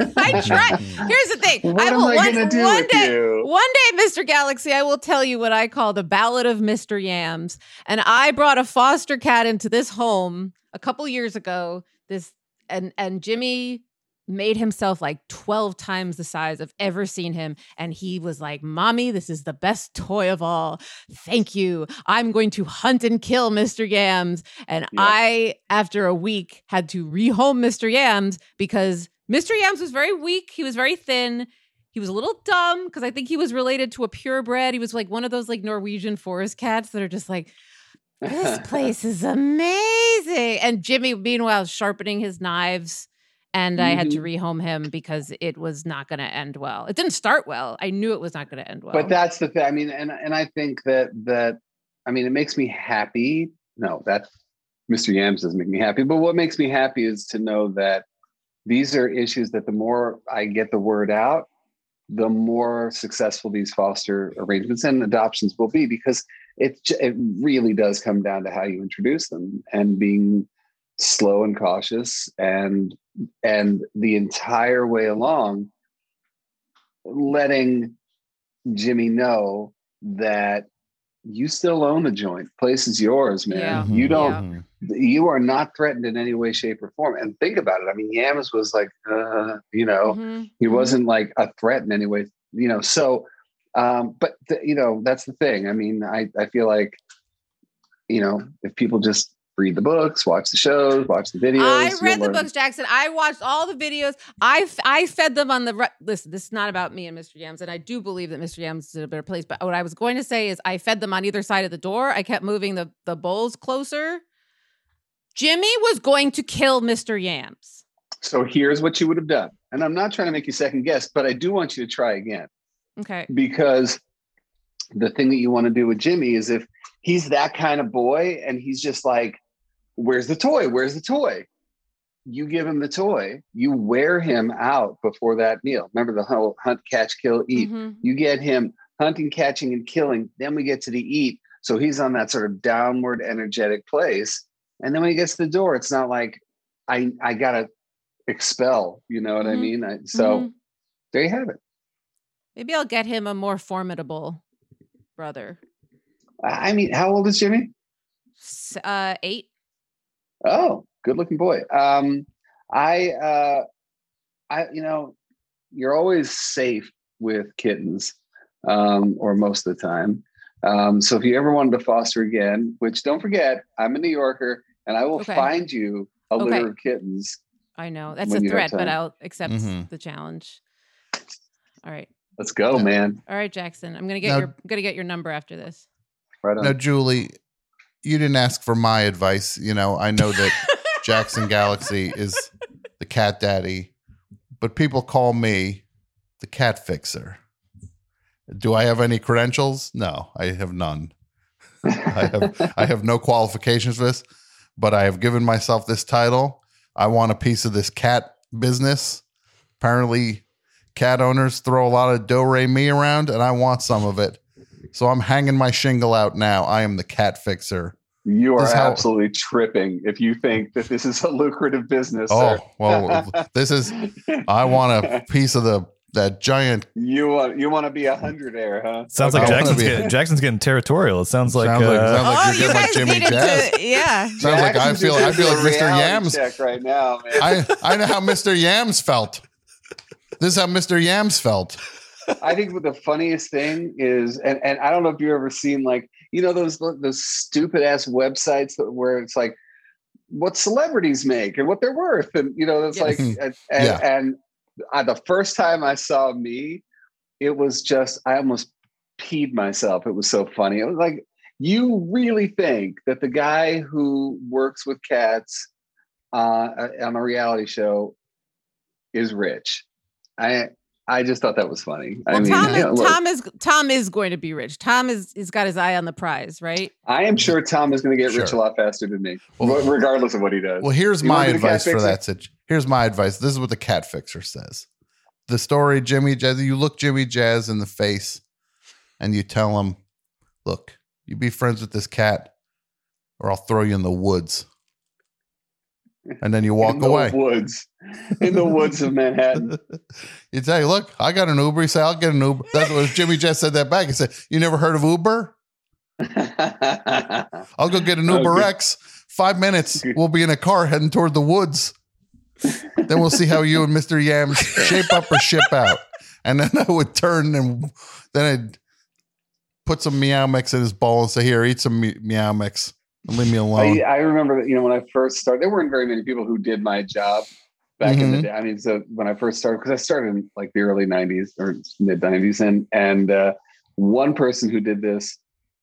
I try. Here's the thing. What I am will I one, gonna do one with day, you? one day, Mr. Galaxy, I will tell you what I call the Ballad of Mr. Yams. And I brought a foster cat into this home a couple years ago. This and and Jimmy made himself like 12 times the size I've ever seen him. And he was like, Mommy, this is the best toy of all. Thank you. I'm going to hunt and kill Mr. Yams. And Yeah. I, after a week, had to rehome Mr. Yams because Mr. Yams was very weak. He was very thin. He was a little dumb because I think he was related to a purebred. He was like one of those like Norwegian forest cats that are just like, this place is amazing. And Jimmy, meanwhile, sharpening his knives. And I had to Mhm. rehome him because it was not going to end well. It didn't start well. I knew it was not going to end well. But that's the thing. I mean, and and I think that that I mean, it makes me happy. No, that Mr. Yams doesn't make me happy. But what makes me happy is to know that these are issues that the more I get the word out, the more successful these foster arrangements and adoptions will be because it it really does come down to how you introduce them and being slow and cautious and and the entire way along letting Jimmy know that you still own the joint. Place is yours, man. Yeah. You don't Mhm. you are not threatened in any way, shape, or form. And think about it. I mean, Yams was like, uh, you know, Mhm, he mhm. wasn't like a threat in any way, you know. So, um, but th- you know, that's the thing. I mean, I I feel like, you know, if people just read the books, watch the shows, watch the videos, I read the learn. books, Jackson. I watched all the videos. I, I fed them on the re- listen. This is not about me and Mr. Yams, and I do believe that Mr. Yams is in a better place. But what I was going to say is, I fed them on either side of the door. I kept moving the the bowls closer. Jimmy was going to kill Mr. Yams. So here's what you would have done. And I'm not trying to make you second guess, but I do want you to try again. Okay. because the thing that you want to do with Jimmy is if he's that kind of boy and he's just like, Where's the toy? Where's the toy? You give him the toy, you wear him out before that meal. Remember the whole hunt, catch, kill, eat. Mhm. You get him hunting, catching, and killing. Then we get to the eat. So he's on that sort of downward energetic place. And then when he gets to the door, it's not like I I gotta expel, you know what I Mhm. mean? I, so Mhm. there you have it. Maybe I'll get him a more formidable brother. I mean, how old is Jimmy? Uh, eight. Oh, good looking boy. Um, I, uh, I, you know, you're always safe with kittens, um, or most of the time. Um, so if you ever wanted to foster again, which don't forget, I'm a New Yorker and I will Okay. find you a Okay. litter of kittens. I know that's a threat, but. I'll accept Mhm. the challenge. All right, Let's go, man. all right, Jackson. I'm gonna get Now- your I'm gonna get your number after this. Right on. Now, Julie, you didn't ask for my advice. You know, I know that Jackson Galaxy is the cat daddy, but people call me the cat fixer. Do I have any credentials? No, I have none. I have I have no qualifications for this, but I have given myself this title. I want a piece of this cat business. Apparently, cat owners throw a lot of do re mi around, and I want some of it. So I'm hanging my shingle out now. I am the cat fixer. You are This is how- absolutely tripping if you think that this is a lucrative business. Oh sir. well, this is. I want a piece of the that giant. You want you want to be a hundred air, huh? Sounds like wanna Jackson's getting, Jackson's getting territorial. It sounds like, Sounds like- uh, sounds like oh, you're you getting like guys Jimmy needed Jazz. to, yeah. Sounds like I feel. I feel like Mr. Yams. check right now, man. I I know how Mr. Yams felt. This is how Mr. Yams felt. I think what the funniest thing is, and, and I don't know if you've ever seen like you know those those stupid ass websites that, where it's like what celebrities make and what they're worth, and you know it's Yes. like and, and, Yeah. and I, the first time I saw me, it was just I almost peed myself. It was so funny. It was like you really think that the guy who works with cats uh, on a reality show is rich. I I just thought that was funny. I Well, mean, Tom, you know, is, look, Tom is Tom is going to be rich. Tom is is got his eye on the prize, right? I am sure Tom is going to get rich a lot faster than me, Well- regardless of what he does. Well, here's You my wanna be the cat advice for that. Here's my advice. This is what the cat fixer says. The story, Jimmy Jazz. You look Jimmy Jazz in the face, and you tell him, "Look, you be friends with this cat, or I'll throw you in the woods." And then you walk in the away. woods, in the woods of Manhattan. you say, "Look, I got an Uber." You say, "I'll get an Uber." That's what Jimmy Jazz said that back. He said, "You never heard of Uber? I'll go get an Uber Okay. X. Five minutes. We'll be in a car heading toward the woods. then we'll see how you and Mr. Yams shape up or ship out. And then I would turn and then I'd put some meow mix in his bowl and say, Here, eat some me- meow mix leave me alone. I, I remember, that, you know, when I first started, there weren't very many people who did my job back in the Mhm. day. I mean, so when I first started, because I started in like the early '90s or mid '90s, and and uh, one person who did this,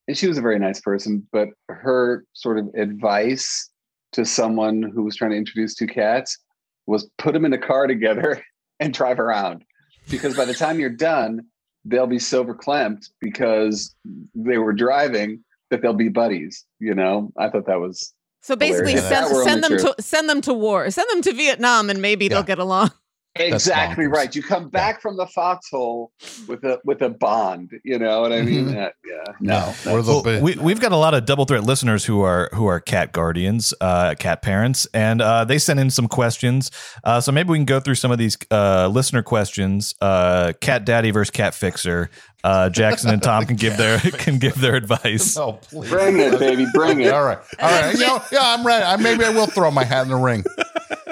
and she was a very nice person, but her sort of advice to someone who was trying to introduce two cats was put them in a car together and drive around, because by the time you're done, they'll be so clamped because they were driving that they'll be buddies. You know, I thought that was So basically, Hilarious. send send them only to send them to war, send them to Vietnam, and maybe Yeah. they'll get along. exactly right. You come back from the foxhole with a with a bond. You know what I mean? Mhm. Uh, yeah. no, No. we're the Well, bi- we, we've got a lot of double threat listeners who are who are cat guardians, uh, cat parents, and uh, they sent in some questions. Uh, so maybe we can go through some of these uh, listener questions. Uh, cat daddy versus cat fixer. Uh, Jackson and Tom can give their can give their advice. Oh, please. Bring it, baby. Bring it. All right. All right. You know, yeah, I'm ready. I, maybe I will throw my hat in the ring.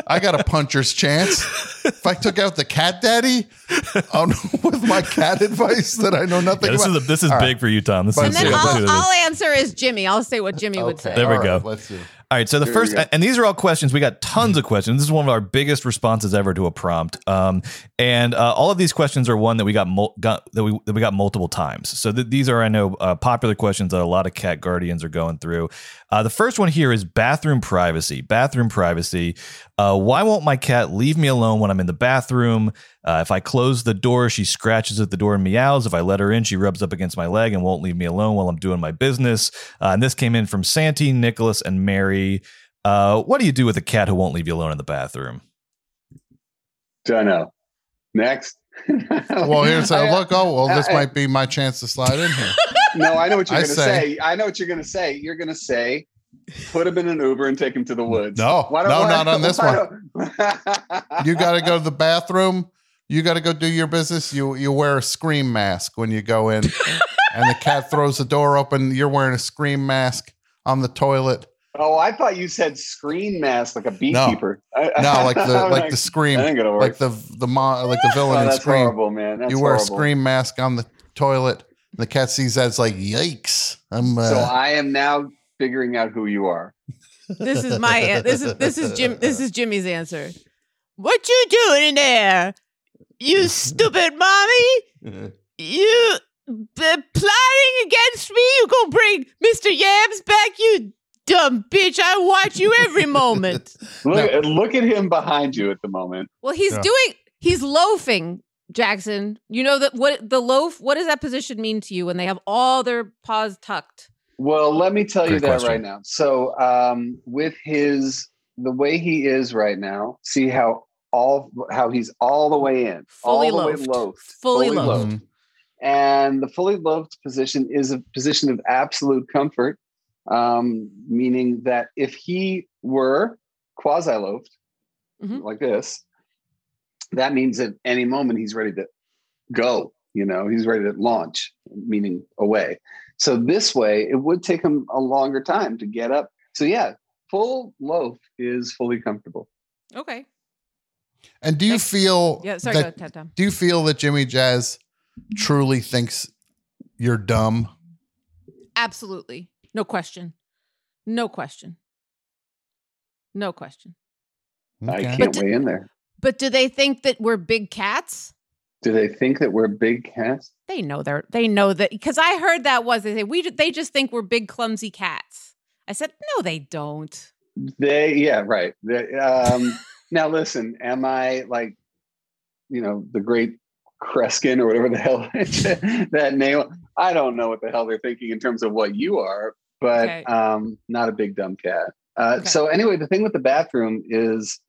I got a puncher's chance. If I took out the cat daddy um, with my cat advice that I know nothing Yeah, this about. is a, this is All right. big for you, Tom. This But- is And then I'll. I'll answer is Jimmy. I'll say what Jimmy would say. There we all go. let's see. All right, so the There we first, and these are all questions. We got tons of questions. This is one of our biggest responses ever to a prompt, um, and uh, all of these questions are one that we got, mul- got that we that we got multiple times. So th- these are, I know, uh, popular questions that a lot of cat guardians are going through. Uh, the first one here is bathroom privacy. Bathroom privacy. Uh, why won't my cat leave me alone when I'm in the bathroom? Uh, if I close the door, she scratches at the door and meows. If I let her in, she rubs up against my leg and won't leave me alone while I'm doing my business. Uh, and this came in from Santi, Nicholas, and Mary. Uh, what do you do with a cat who won't leave you alone in the bathroom? Don't know. Next. Well, here's a look. Oh, well, this I- might be my chance to slide in here. No, I know what you're going to say- say. I know what you're going to say. You're going to say, put him in an Uber and take him to the woods. No, Why don't- no, why- not on this why one. You got to go to the bathroom. You got to go do your business. You you wear a scream mask when you go in, and the cat throws the door open. You're wearing a scream mask on the toilet. Oh, I thought you said screen mask like a beekeeper. I- No, like the I'm like the scream, that ain't gonna work. like the the mo- like the villain oh, in that's Scream. horrible, man. That's you wear horrible. a scream mask on the toilet. And the cat sees that. It's like, yikes! I'm. Uh, So I am now figuring out who you are. This is my an- this is this is Jim this is Jimmy's answer. What you doing in there? You stupid mommy? You b- plotting against me? You gonna bring Mr. Yams back? You dumb bitch. I watch you every moment. Look, look at him behind you at the moment. Well, he's Yeah. doing he's loafing, Jackson. You know that what the loaf, what does that position mean to you when they have all their paws tucked? Well, let me tell you Great that question. right now. So, um, with his the way he is right now, see how all how he's all the way in, Fully all the loafed. way loafed, Fully loafed. Mhm. and the fully loafed position is a position of absolute comfort, um, meaning that if he were quasi loafed Mhm. like this, that means at any moment he's ready to go. You know, he's ready to launch, meaning away. So this way, it would take him a longer time to get up. So yeah, full loaf is fully comfortable. Okay. And do you Thanks. feel Yeah, sorry, go that, ahead, Tom. do you feel that Jimmy Jazz truly thinks you're dumb? Absolutely. No question. No question. No question. I can't But d- weigh in there. But do they think that we're big cats? Do they think that we're big cats? They know they're they know that because I heard that was they say we they just think we're big clumsy cats. I said no, they don't. They, yeah, right. They, um, now listen, am I like, you know, the great Kreskin or whatever the hell that name? I don't know what the hell they're thinking in terms of what you are, but Okay. um, not a big dumb cat. Uh, Okay. So anyway, the thing with the bathroom is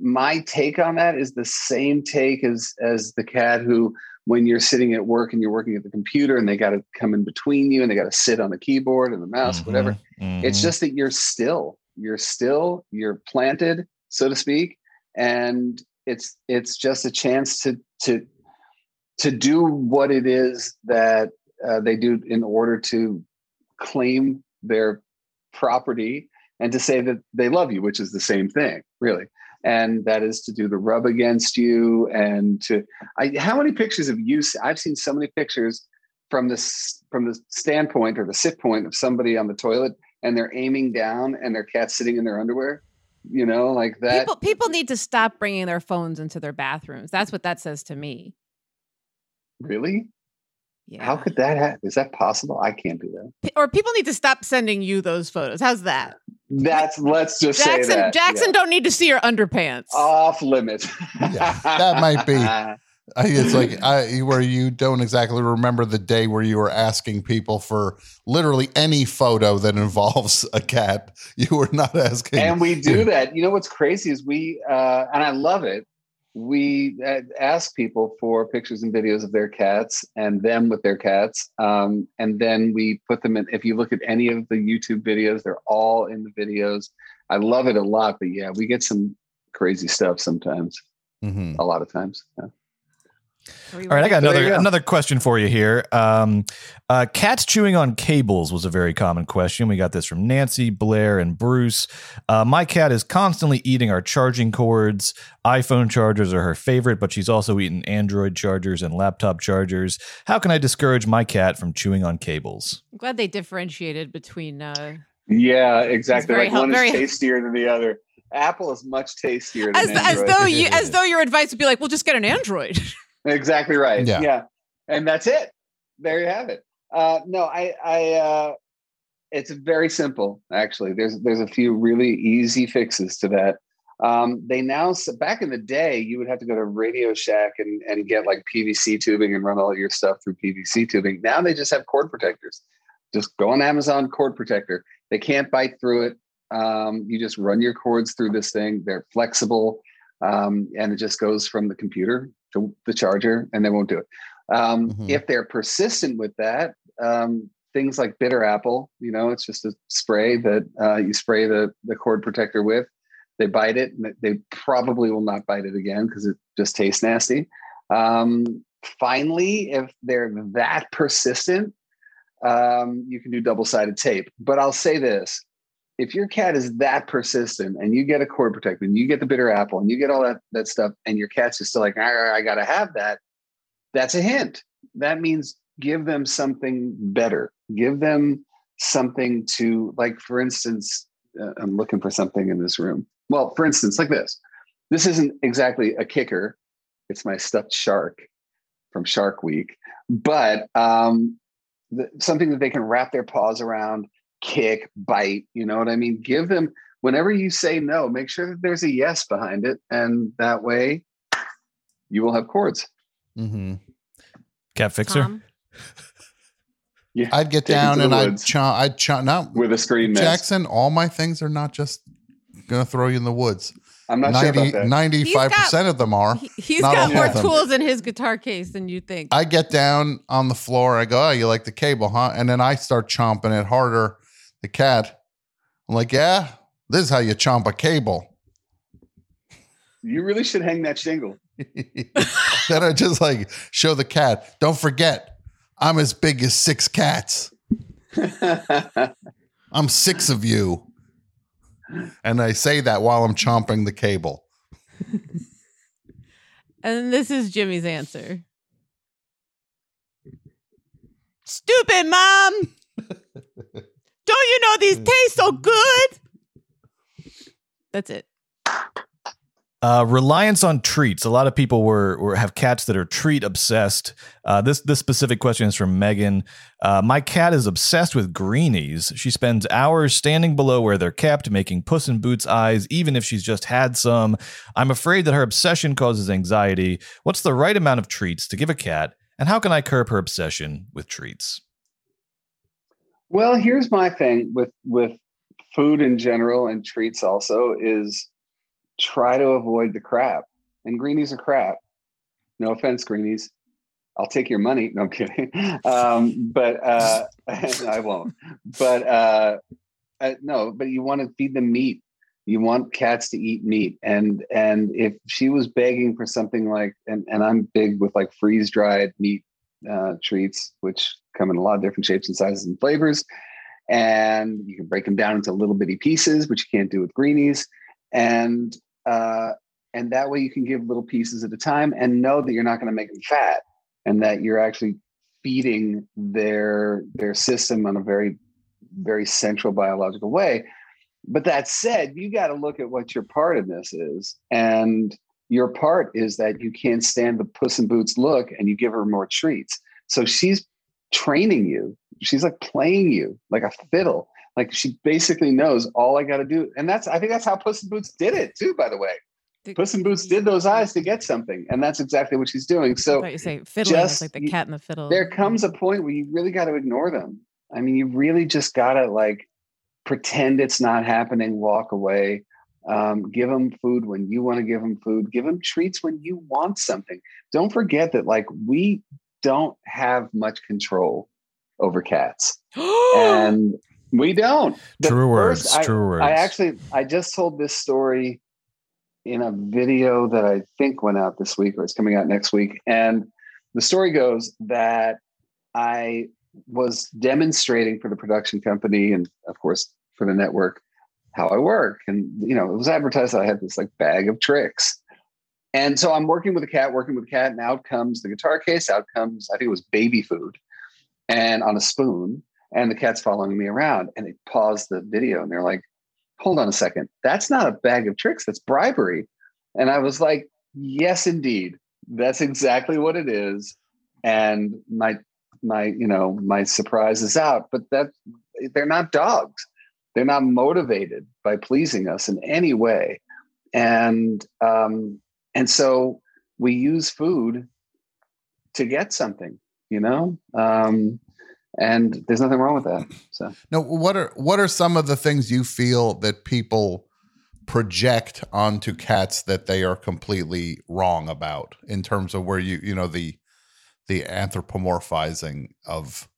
my take on that is the same take as as the cat who when you're sitting at work and you're working at the computer and they got to come in between you and they got to sit on the keyboard and the mouse whatever Mhm, it's just that you're still you're still you're planted so to speak and it's it's just a chance to to to do what it is that uh, they do in order to claim their property and to say that they love you which is the same thing really. And that is to do the rub against you and to I, how many pictures have you i've seen so many pictures from this from the standpoint or the sit point of somebody on the toilet and they're aiming down and their cat's sitting in their underwear you know like that People people need to stop bringing their phones into their bathrooms. That's what that says to me. really Yeah. how could that happen is that possible i can't do that P- or people need to stop sending you those photos. How's that? that's let's just say Jackson that Jackson yeah. don't need to see your underpants. off limits Yeah, that might be. I, it's like I, where you don't exactly remember the day where you were asking people for literally any photo that involves a cat. You were not asking. and we do that. You know what's crazy is we, uh, and I love it. We uh, ask people for pictures and videos of their cats and them with their cats, um, and then we put them in. If you look at any of the YouTube videos, they're all in the videos. I love it a lot, but yeah, we get some crazy stuff sometimes. Mhm. A lot of times. Yeah. Are you All right, I got another go. another question for you here. Um, uh, cats chewing on cables was a very common question. We got this from Nancy, Blair, and Bruce. Uh, my cat is constantly eating our charging cords. iPhone chargers are her favorite, but she's also eaten Android chargers and laptop chargers. How can I discourage my cat from chewing on cables? I'm glad they differentiated between uh Yeah, exactly. Like hel- one is tastier than the other. Apple is much tastier than as, as though you as though your advice would be like, well, just get an Android. Exactly right. Yeah. Yeah. And that's it. There you have it. Uh, no, I, I, uh, it's very simple. Actually, there's there's a few really easy fixes to that. Um, they now back in the day, you would have to go to Radio Shack and and get like PVC tubing and run all your stuff through PVC tubing. Now they just have cord protectors. Just go on Amazon cord protector. They can't bite through it. Um, you just run your cords through this thing. They're flexible, um, and it just goes from the computer to the charger, and they won't do it. Um, Mhm. If they're persistent with that, um, things like bitter apple, you know, it's just a spray that uh, you spray the the cord protector with. They bite it, and they probably will not bite it again because it just tastes nasty. Um, finally, if they're that persistent, um, you can do double sided tape. But I'll say this if your cat is that persistent and you get a cord protector and you get the bitter apple and you get all that, that stuff and your cat's just still like, I, got to have that, that's a hint. That means give them something better. Give them something to, like, for instance, uh, I'm looking for something in this room. Well, for instance, like this. This isn't exactly a kicker. It's my stuffed shark from Shark Week, but um, the, something that they can wrap their paws around, kick, bite. You know what I mean? Give them whenever you say no, make sure that there's a yes behind it, and that way you will have cords. Mm-hmm. Cat fixer. Tom? Yeah, I'd get Take 'em down and I'd chomp. I'd chomp. Not with a screen mist. Jackson. All my things are not just gonna throw you in the woods. I'm not sure about that. 95 percent of them are. He, he's Not got more tools in his guitar case than you think. I get down on the floor. I go, "Oh, you like the cable, huh?" And then I start chomping it harder. The cat. I'm like, "Yeah, this is how you chomp a cable." You really should hang that shingle. then I just like show the cat. Don't forget, I'm as big as six cats. I'm six of you. And I say that while I'm chomping the cable. and this is Jimmy's answer. Stupid mom. Don't you know these taste so good? That's it. Uh, reliance on treats. A lot of people were, were have cats that are treat obsessed. Uh, this this specific question is from Megan. Uh, my cat is obsessed with greenies. She spends hours standing below where they're kept, making Puss in Boots eyes, even if she's just had some. I'm afraid that her obsession causes anxiety. What's the right amount of treats to give a cat, and how can I curb her obsession with treats? Well, here's my thing with with food in general and treats also is try to avoid the crap. And greenies are crap. No offense, greenies. I'll take your money. No, I'm kidding. Um, but uh, I won't. But uh, uh, no, but you want to feed them meat. You want cats to eat meat. And and if she was begging for something like, and, and I'm big with like freeze dried meat uh, treats, which come in a lot of different shapes and sizes and flavors. And you can break them down into little bitty pieces, which you can't do with greenies. And uh, and that way you can give little pieces at a time and know that you're not going to make them fat and that you're actually feeding their their system on a very very central biological way. But that said, you got to look at what your part in this is. And your part is that you can't stand the puss in boots look and you give her more treats. So she's training you. She's like playing you like a fiddle. Like she basically knows all I got to do. And that's, I think that's how Puss in Boots did it too, by the way. Puss in Boots did those eyes to get something. And that's exactly what she's doing. So you say fiddling is just- like the cat and the fiddle. there comes a point where you really got to ignore them. I mean, you really just got to like pretend it's not happening, walk away. Um, give them food when you want to give them food. Give them treats when you want something. Don't forget that, like, we don't have much control over cats, and we don't. The True words, first- I- true words. I actually, I just told this story in a video that I think went out this week or it's coming out next week. And the story goes that I was demonstrating for the production company and, of course, for the network how I work. And, you know, it was advertised I had this like bag of tricks. And so I'm working with a cat, working with a cat, and out comes the guitar case, out comes, I think it was baby food and on a spoon. And the cat's following me around. And they paused the video and they're like, hold on a second. That's not a bag of tricks. That's bribery. And I was like, yes, indeed. That's exactly what it is. And my, my, you know, my surprise is out, but that they're not dogs. They're not motivated by pleasing us in any way. And, um, and so we use food to get something, you know? Um, and there's nothing wrong with that. So Now, what are what are some of the things you feel that people project onto cats that they are completely wrong about in terms of where you you know the the anthropomorphizing of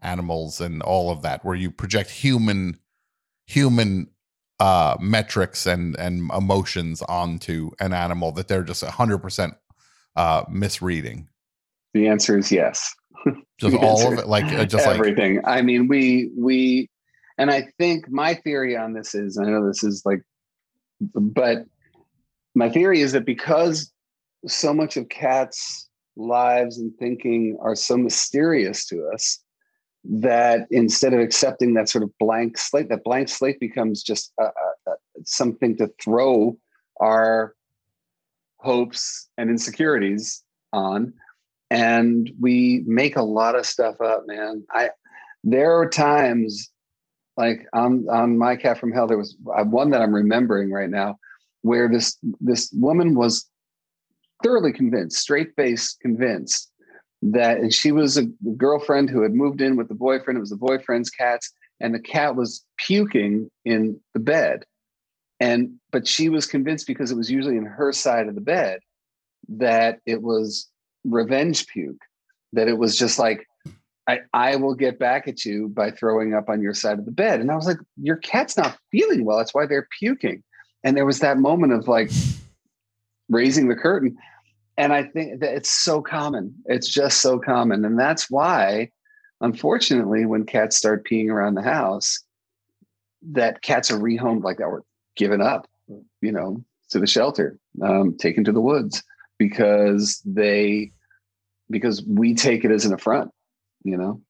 animals and all of that where you project human human uh metrics and and emotions onto an animal that they're just 100% uh misreading the answer is yes. just all of it like uh, just like everything. I mean, we we, and I think my theory on this is, I know this is like, but my theory is that because so much of cats' lives and thinking are so mysterious to us, that instead of accepting that sort of blank slate, that blank slate becomes just something to throw our hopes and insecurities on. And we make a lot of stuff up man. I there are times like on on my cat from hell there was uh, one that i'm remembering right now where this this woman was thoroughly convinced straight faced convinced that and she was a girlfriend who had moved in with the boyfriend it was the boyfriend's cats and the cat was puking in the bed and but she was convinced because it was usually in her side of the bed that it was revenge puke that it was just like I, I will get back at you by throwing up on your side of the bed. And I was like, your cat's not feeling well. That's why they're puking. And there was that moment of like raising the curtain. And I think that it's so common. It's just so common. And that's why, unfortunately, when cats start peeing around the house, that cats are rehomed like that or given up, you know, to the shelter, um, taken to the woods because they because we take it as an affront you know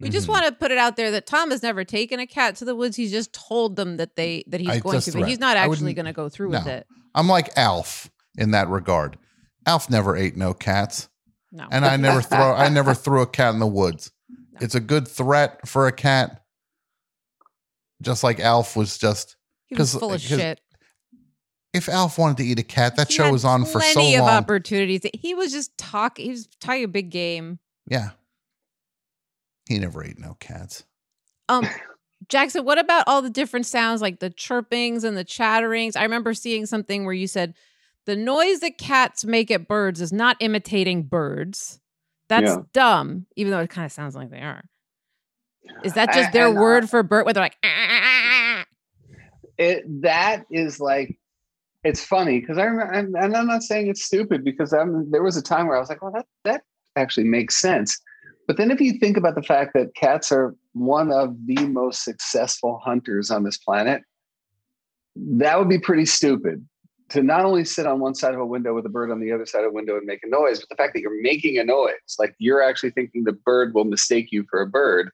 We just want to put it out there that Tom has never taken a cat to the woods. He's just told them that they that he's I going to, but he's not actually going to go through with it. I'm like Alf in that regard. Alf never ate no cats. No. And I never throw I never threw a cat in the woods. It's a good threat for a cat. Just like Alf was just He was full of shit. if Alf wanted to eat a cat, that He show was on for so plenty of long. opportunities. He was just talking. He was talking a big game. yeah. He never ate no cats. Um, Jackson, what about all the different sounds like the chirpings and the chatterings? I remember seeing something where you said the noise that cats make at birds is not imitating birds. That's Yeah. dumb, even though it kind of sounds like they are. Is that just I- their uh, word for bird? Where they're like, "Ah." it that is like it's funny because I remember, and and I'm not saying it's stupid because I'm there was a time where I was like, well, that that actually makes sense. But then if you think about the fact that cats are one of the most successful hunters on this planet, that would be pretty stupid to not only sit on one side of a window with a bird on the other side of a window and make a noise, but the fact that you're making a noise, like you're actually thinking the bird will mistake you for a bird,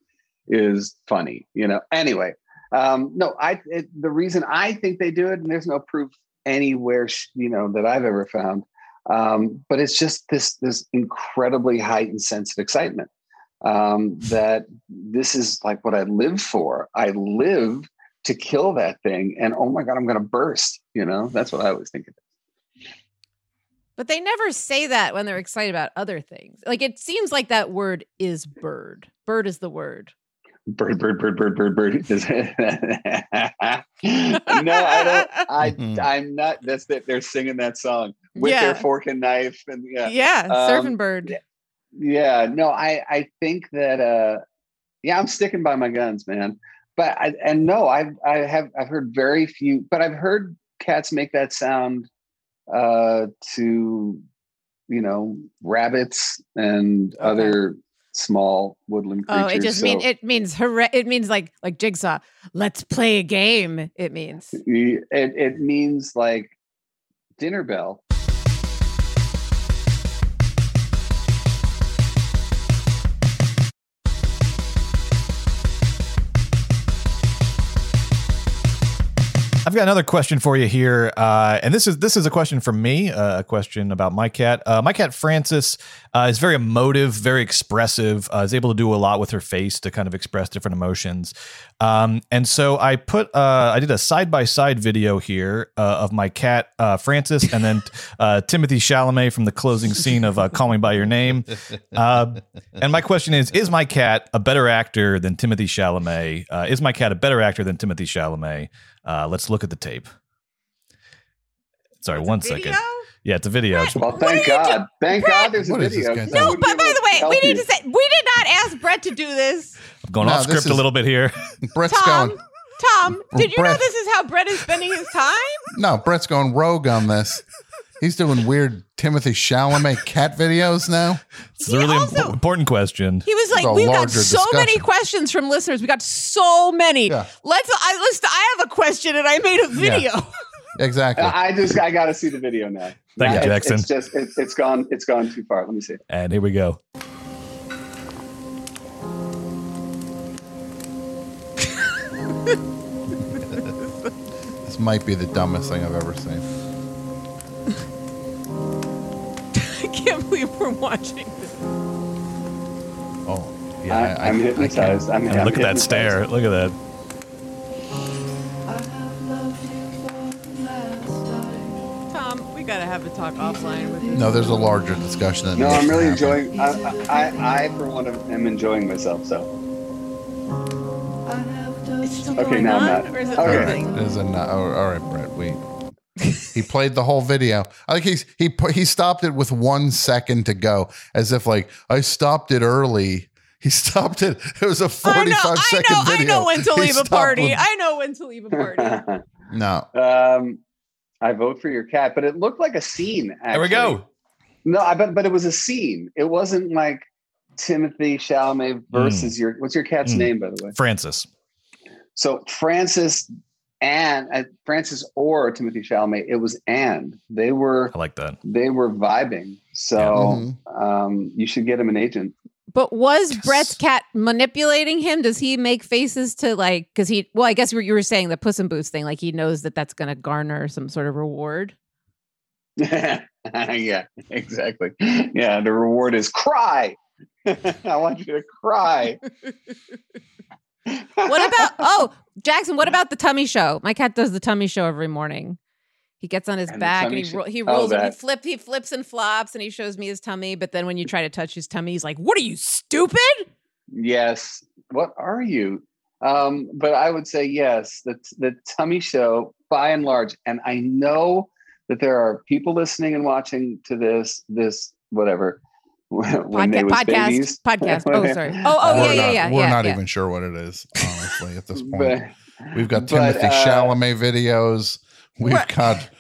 is funny. You know. Anyway, um, no, I it, the reason I think they do it, and there's no proof anywhere you know that I've ever found, um, but it's just this this incredibly heightened sense of excitement um, that this is like what I live for. I live to kill that thing, and oh my god, I'm going to burst. You know, that's what I always think of it. but they never say that when they're excited about other things. Like it seems like that word is bird. Bird is the word. Bird, bird, bird, bird, bird, bird. No, I don't. I Mhm. I'm not. That's that. They're singing that song with Yeah. their fork and knife, and yeah. Yeah, Um, surfing bird. yeah no i i think that uh yeah i'm sticking by my guns man but i and no i've i have i've heard very few but i've heard cats make that sound uh to you know rabbits and other small woodland creatures. Oh, it just so mean it means hooray. It means like like jigsaw. Let's play a game. It means. it, it means like dinner bell I've got another question for you here, uh, and this is this is a question from me, uh, a question about my cat. Uh, my cat Francis uh, is very emotive, very expressive. Uh, is able to do a lot with her face to kind of express different emotions. Um, and so I put uh, I did a side by side video here of my cat Francis, and then Timothy Chalamet from the closing scene of Call Me by Your Name. And my question is: Is my cat a better actor than Timothy Chalamet? Is my cat a better actor than Timothy Chalamet? Uh, let's look at the tape. Sorry, one second. Video? Yeah, it's a video. well thank god thank god there's a What is this video guy 'cause No, but by the way, we need you. to say we did not ask Brett to do this. I'm going No, off this script a little bit here. Brett's Tom, going Tom, did you know this is how Brett is spending his time? No, Brett's going rogue on this. He's doing weird Timothy Chalamet cat videos now. It's a really also- impo- important question. He was like, "We've got larger so many questions from listeners. We got so many. Yeah. Let's. I list. I have a question, and I made a video. Exactly. I just I got to see the video now. Thank you, Jackson. It's just it, it's gone it's gone too far. Let me see. And here we go. This might be the dumbest thing I've ever seen. I can't believe we're watching this. Oh, yeah. I, am hypnotized. I am mean, look I'm at that stare. Look at that. Tom, we gotta have a talk offline with you. No, there's a larger discussion. That no, I'm really enjoying. I, I, I, for one, am enjoying myself. So. Still okay, going now on, I'm not. or is it okay. All right, is it not, all right, Brett. wait he played the whole video. I think he's he he stopped it with one second to go, as if like I stopped it early. He stopped it. It was a 45 know, I second know, I know when to He leave a party. with- I know when to leave a party. no, um, I vote for your cat, but it looked like a scene. Actually. There we go. No, I bet, but it was a scene. It wasn't like Timothy Chalamet versus your. What's your cat's Mm. name, by the way? Francis. So Francis and uh, Francis or Timothy Chalamet. It was and they were I like that. they were vibing. So Mhm. um, you should get him an agent. But was Yes. Brett's cat manipulating him? Does he make faces to like? Because he, well, I guess you were- you were saying the Puss in Boots thing. Like he knows that that's going to garner some sort of reward. yeah, exactly. Yeah, the reward is cry. I want you to cry. What about? oh, Jackson. What about the tummy show? My cat does the tummy show every morning. He gets on his And back and he ro- he oh, rolls. and he flip. He flips and flops and he shows me his tummy. But then when you try to touch his tummy, he's like, "What are you stupid?" Yes. What are you? Um, but I would say yes. The the tummy show, by and large, and I know that there are people listening and watching to this this whatever when they Podca- was podcast. babies. Podcast. Oh, sorry. Oh, oh, we're yeah, yeah, not, yeah. We're yeah, not yeah. even sure what it is, honestly, at this point. But, We've got but, Timothy uh, Chalamet videos. We've What? got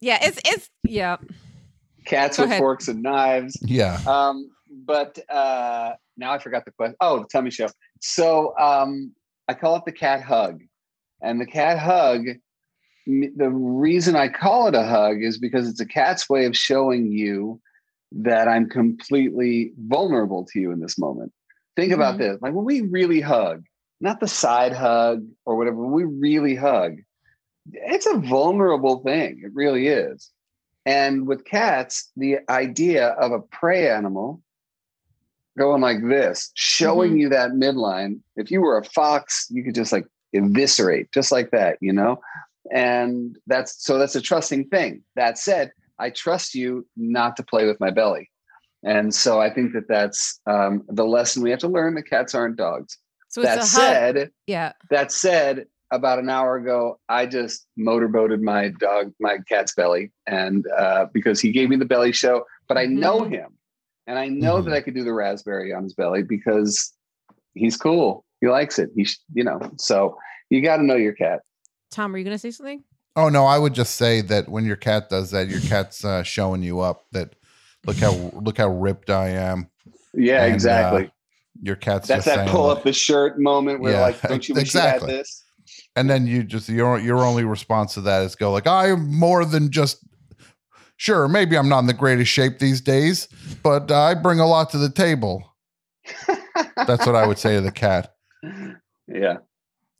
Yeah, it's it's yeah. cats Go with ahead. forks and knives. yeah. Um, but uh, now I forgot the question. Oh, the tummy show. So um, I call it the cat hug, and the cat hug. The reason I call it a hug is because it's a cat's way of showing you that I'm completely vulnerable to you in this moment. Think about Mhm. this: like when we really hug, not the side hug or whatever. When we really hug, it's a vulnerable thing. It really is. And with cats, the idea of a prey animal going like this, showing you that midline. If you were a fox, you could just like eviscerate, just like that, you know? And that's so that's a trusting thing. That said, I trust you not to play with my belly. And so I think that that's um, the lesson we have to learn that cats aren't dogs. So it's that a hug. said, Yeah. that said, about an hour ago, I just motorboated my dog, my cat's belly, and uh, because he gave me the belly show, but I know Mhm. him, and I know Mhm. that I could do the raspberry on his belly because he's cool. He likes it. He, sh- you know, so you got to know your cat. Tom, are you going to say something? Oh no, I would just say that when your cat does that, your cat's uh, showing you up. That look how look how ripped I am. Yeah, And, uh, exactly. Your cat's That's that pull like- up the shirt moment where Yeah, like, don't you wish exactly. you had this? and then you just your your only response to that is go like, I am more than just. Sure, maybe I'm not in the greatest shape these days, but uh, I bring a lot to the table. That's what I would say to the cat. Yeah.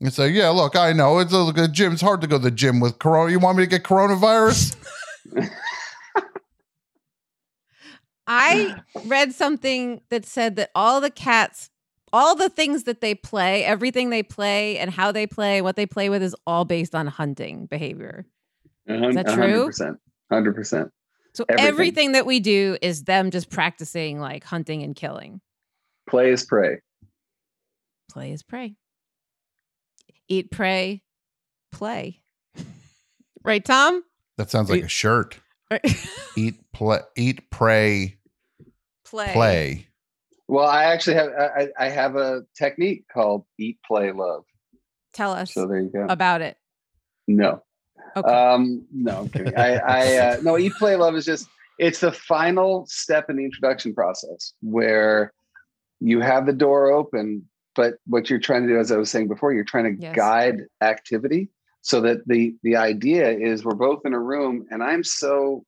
And say, yeah, look, I know it's a, look, the gym. It's hard to go to the gym with corona. You want me to get coronavirus? I read something that said that all the cats, all the things that they play, everything they play and how they play, what they play with is all based on hunting behavior. Is that true? 100%. 100%. So Everything. everything. that we do is them just practicing like hunting and killing. Play is prey. Play is prey. Eat, pray, play. right, Tom? That sounds like a shirt. Right. Eat, play, eat, pray, play. play. Well, I actually have I, I have a technique called eat, play, love. Tell us So there you go. about it. No. Okay. Um, no, I'm kidding. I, I uh, no, eat, play, love is just it's the final step in the introduction process where you have the door open, but what you're trying to do, as I was saying before, you're trying to Yes. guide activity so that the the idea is we're both in a room and I'm so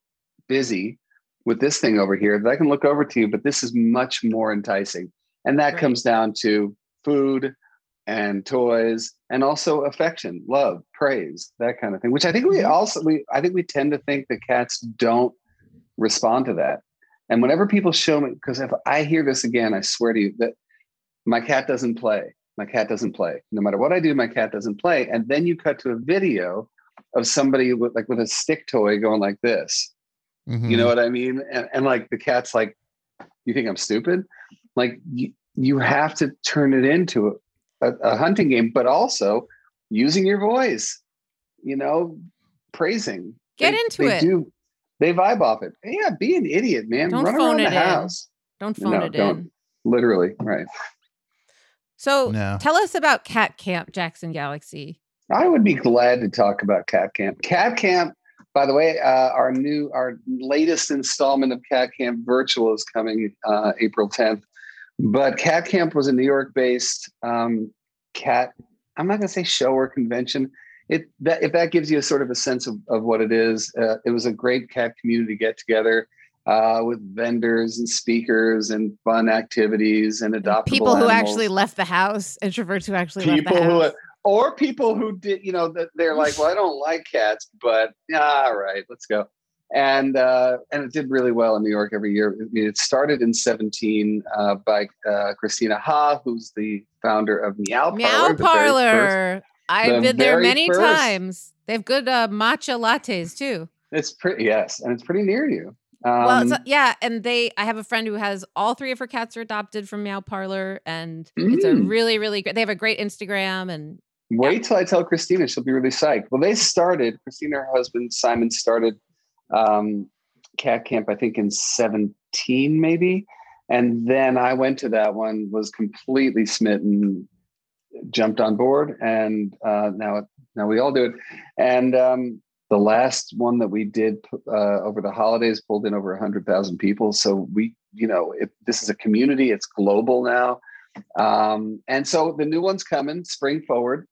busy with this thing over here that I can look over to you, but this is much more enticing. And that Right. comes down to food and toys and also affection, love, praise, that kind of thing. Which I think we Mhm. also we I think we tend to think that cats don't respond to that. And whenever people show me, because if I hear this again, I swear to you that my cat doesn't play. My cat doesn't play. No matter what I do, my cat doesn't play. And then you cut to a video of somebody with like with a stick toy going like this. Mm-hmm. You know what I mean? And, and like the cat's like, you think I'm stupid? Like you, you have to turn it into a, a hunting game, but also using your voice, you know, praising. Get They- into they it. Do, they vibe off it. Yeah, be an idiot, man. Don't Run phone around it the in. house. Don't phone No, it don't. in. Literally, right. So No. tell us about Cat Camp Jackson Galaxy. I would be glad to talk about Cat Camp. Cat Camp, by the way, uh, our new, our latest installment of Cat Camp Virtual is coming uh, April 10th. But Cat Camp was a New York-based um, cat. I'm not going to say show or convention. It that if that gives you a sort of a sense of, of what it is, uh, it was a great cat community get together uh, with vendors and speakers and fun activities and adoptable People who animals actually left the house, introverts who actually people left the who house. or people who did you know that they're like well i don't like cats but yeah all right let's go and uh, and it did really well in new york every year I mean, it started in 17 uh, by uh, christina ha who's the founder of meow parlor Meow Parlor. I've the been there many first. times. They have good uh, matcha lattes too. it's pretty yes and it's pretty near you um, well, it's, yeah, and they. I have a friend who has all three of her cats are adopted from Meow Parlor, and it's a Mm. really, really great. They have a great Instagram, and Wait till I tell Christina; she'll be really psyched. Well, they started. Christina, her husband Simon, started um, Cat Camp. I think in seventeen, maybe. And then I went to that one, was completely smitten, jumped on board, and uh, now it, now we all do it. And um, the last one that we did uh, over the holidays pulled in over hundred thousand people. So we, you know, it, this is a community. It's global now. Um, and so the new one's coming, spring forward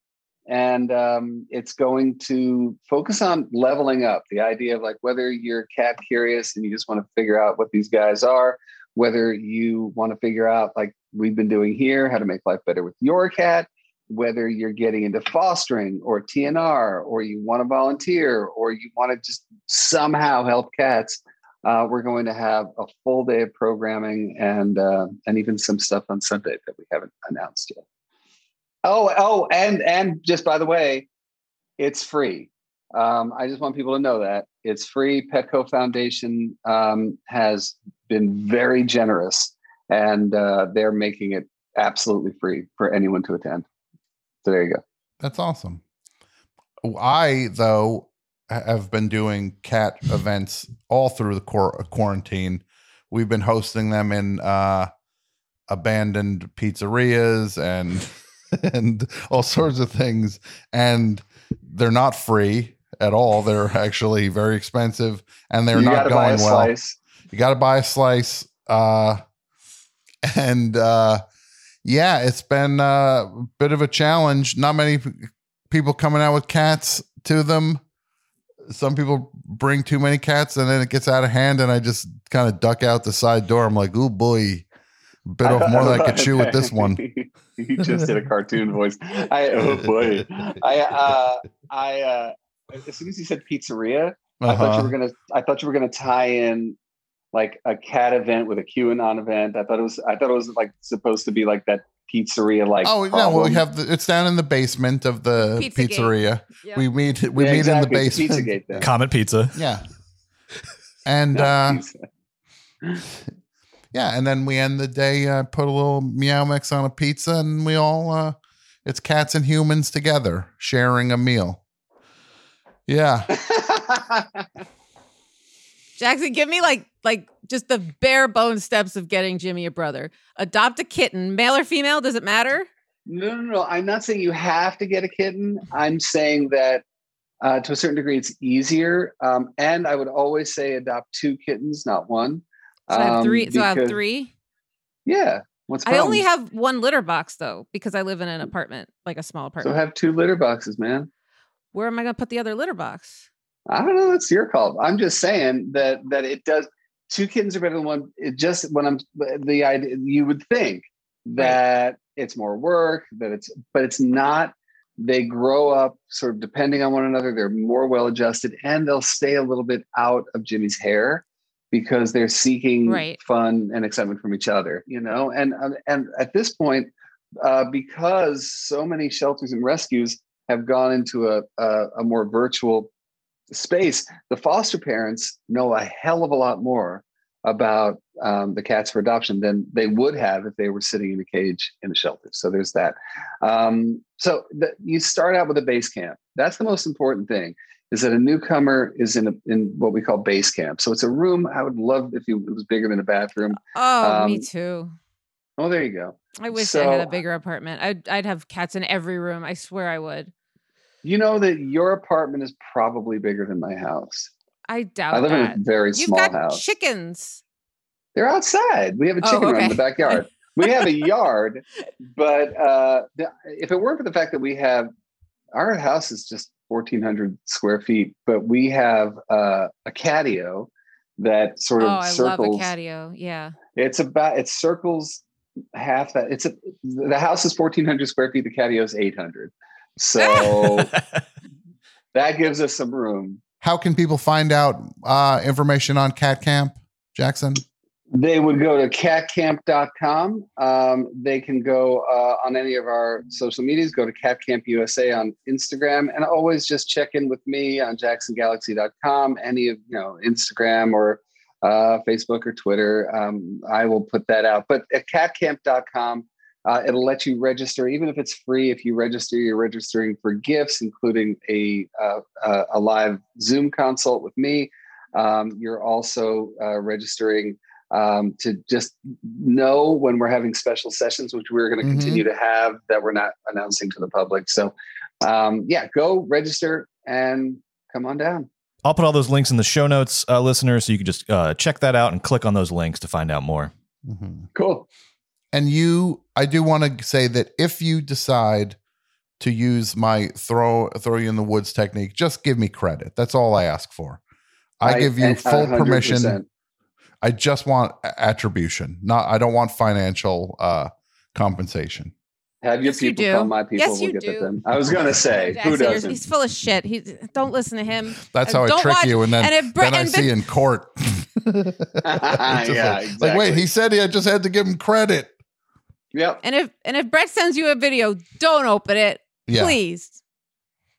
and um, it's going to focus on leveling up the idea of like whether you're cat curious and you just want to figure out what these guys are whether you want to figure out like we've been doing here how to make life better with your cat whether you're getting into fostering or tnr or you want to volunteer or you want to just somehow help cats uh, we're going to have a full day of programming and uh, and even some stuff on sunday that we haven't announced yet Oh, oh, and and just by the way, it's free. Um, I just want people to know that it's free. Petco Foundation um, has been very generous, and uh, they're making it absolutely free for anyone to attend. So there you go. That's awesome. I though have been doing cat events all through the quar- quarantine. We've been hosting them in uh, abandoned pizzerias and and all sorts of things, and they're not free at all. They're actually very expensive, and they're you not gotta buy a going well. slice. You got to buy a slice. Uh, and uh, yeah, it's been uh, a bit of a challenge. Not many people coming out with cats to them. Some people bring too many cats and then it gets out of hand, and I just kind of duck out the side door. I'm like, oh boy, bit off more than I could chew with this one. you just did a cartoon voice. I oh boy. I uh I uh as soon as you said pizzeria, I thought you Uh-huh. were gonna I thought you were gonna tie in like a cat event with a QAnon event. I thought it was I thought it was like supposed to be like that pizzeria like Oh no, well, we have the, it's down in the basement of the Pizzagate. pizzeria. Yeah. We meet we Yeah, meet exactly, in the basement. Pizzagate then. Comet Pizza. Yeah. And Yeah, uh yeah, and then we end the day uh put a little meow mix on a pizza and we all uh it's cats and humans together sharing a meal. Yeah. Jackson, give me like like just the bare bones steps of getting Jimmy a brother. Adopt a kitten, male or female, does it matter? No, no, no. I'm not saying you have to get a kitten. I'm saying that uh, to a certain degree, it's easier. Um, and I would always say adopt two kittens, not one. So I have Um, three. So I have three. Yeah. What's I only have one litter box though because I live in an apartment, like a small apartment. So have two litter boxes, man. Where am I going to put the other litter box? I don't know. That's your call. I'm just saying that that it does. Two kittens are better than one. It just when I'm the idea you would think that it's more work that it's but it's not. They grow up sort of depending on one another. They're more well adjusted and they'll stay a little bit out of Jimmy's hair because they're seeking Right. fun and excitement from each other. You know, and um, and at this point, uh, because so many shelters and rescues have gone into a, a, a more virtual space, the foster parents know a hell of a lot more about um, the cats for adoption than they would have if they were sitting in a cage in a shelter. So there's that. Um, so the, you start out with a base camp. That's the most important thing. Is that a newcomer is in a, in what we call base camp. So it's a room. I would love if you, it was bigger than a bathroom. Oh, me Um, too. Oh, there you go. I wish I had a bigger apartment. I'd I'd have cats in every room. I swear I would. You know that your apartment is probably bigger than my house. I doubt I live that. in a very You've small got house. chickens. They're outside. We have a Oh, chicken run in the backyard. we have a yard, but uh, if it weren't for the fact that we have our house is just 1,400 square feet, but we have uh, a catio that sort Oh, of I love circles. a catio. Yeah. It's about it circles half that. It's a the house is 1,400 square feet. The catio is 800. So that gives us some room. How can people find out uh, information on Cat Camp, Jackson? They would go to catcamp.com. Um, they can go uh, on any of our social medias, go to Cat Camp USA on Instagram, and always just check in with me on jacksongalaxy.com, any of, you know, Instagram or uh, Facebook or Twitter. Um, I will put that out. But at catcamp.com, uh, it'll let you register, even if it's free. If you register, you're registering for gifts, including a, uh, uh, a live Zoom consult with me. Um, you're also uh, registering um, to just know when we're having special sessions, which we're going to Mhm. continue to have that we're not announcing to the public. So, um, yeah, go register and come on down. I'll put all those links in the show notes, uh, listeners, so you can just uh, check that out and click on those links to find out more. Cool. And you, I do want to say that if you decide to use my throw throw you in the woods technique, just give me credit. That's all I ask for. I, I- give you full 100%. permission. I just want attribution. Not I don't want financial uh compensation. Have your Yes, you people do. call my people. Yes, we'll you get do. them. I was going to say, Jackson, who you're- doesn't? He's full of shit. He don't listen to him. That's Uh, how I trick watch- you, and then, and if Brett- then I and see Brett- in court. Yeah, like, exactly. like, wait, he said he I just had to give him credit. Yep. And if and if Brett sends you a video, don't open it, Yeah, please.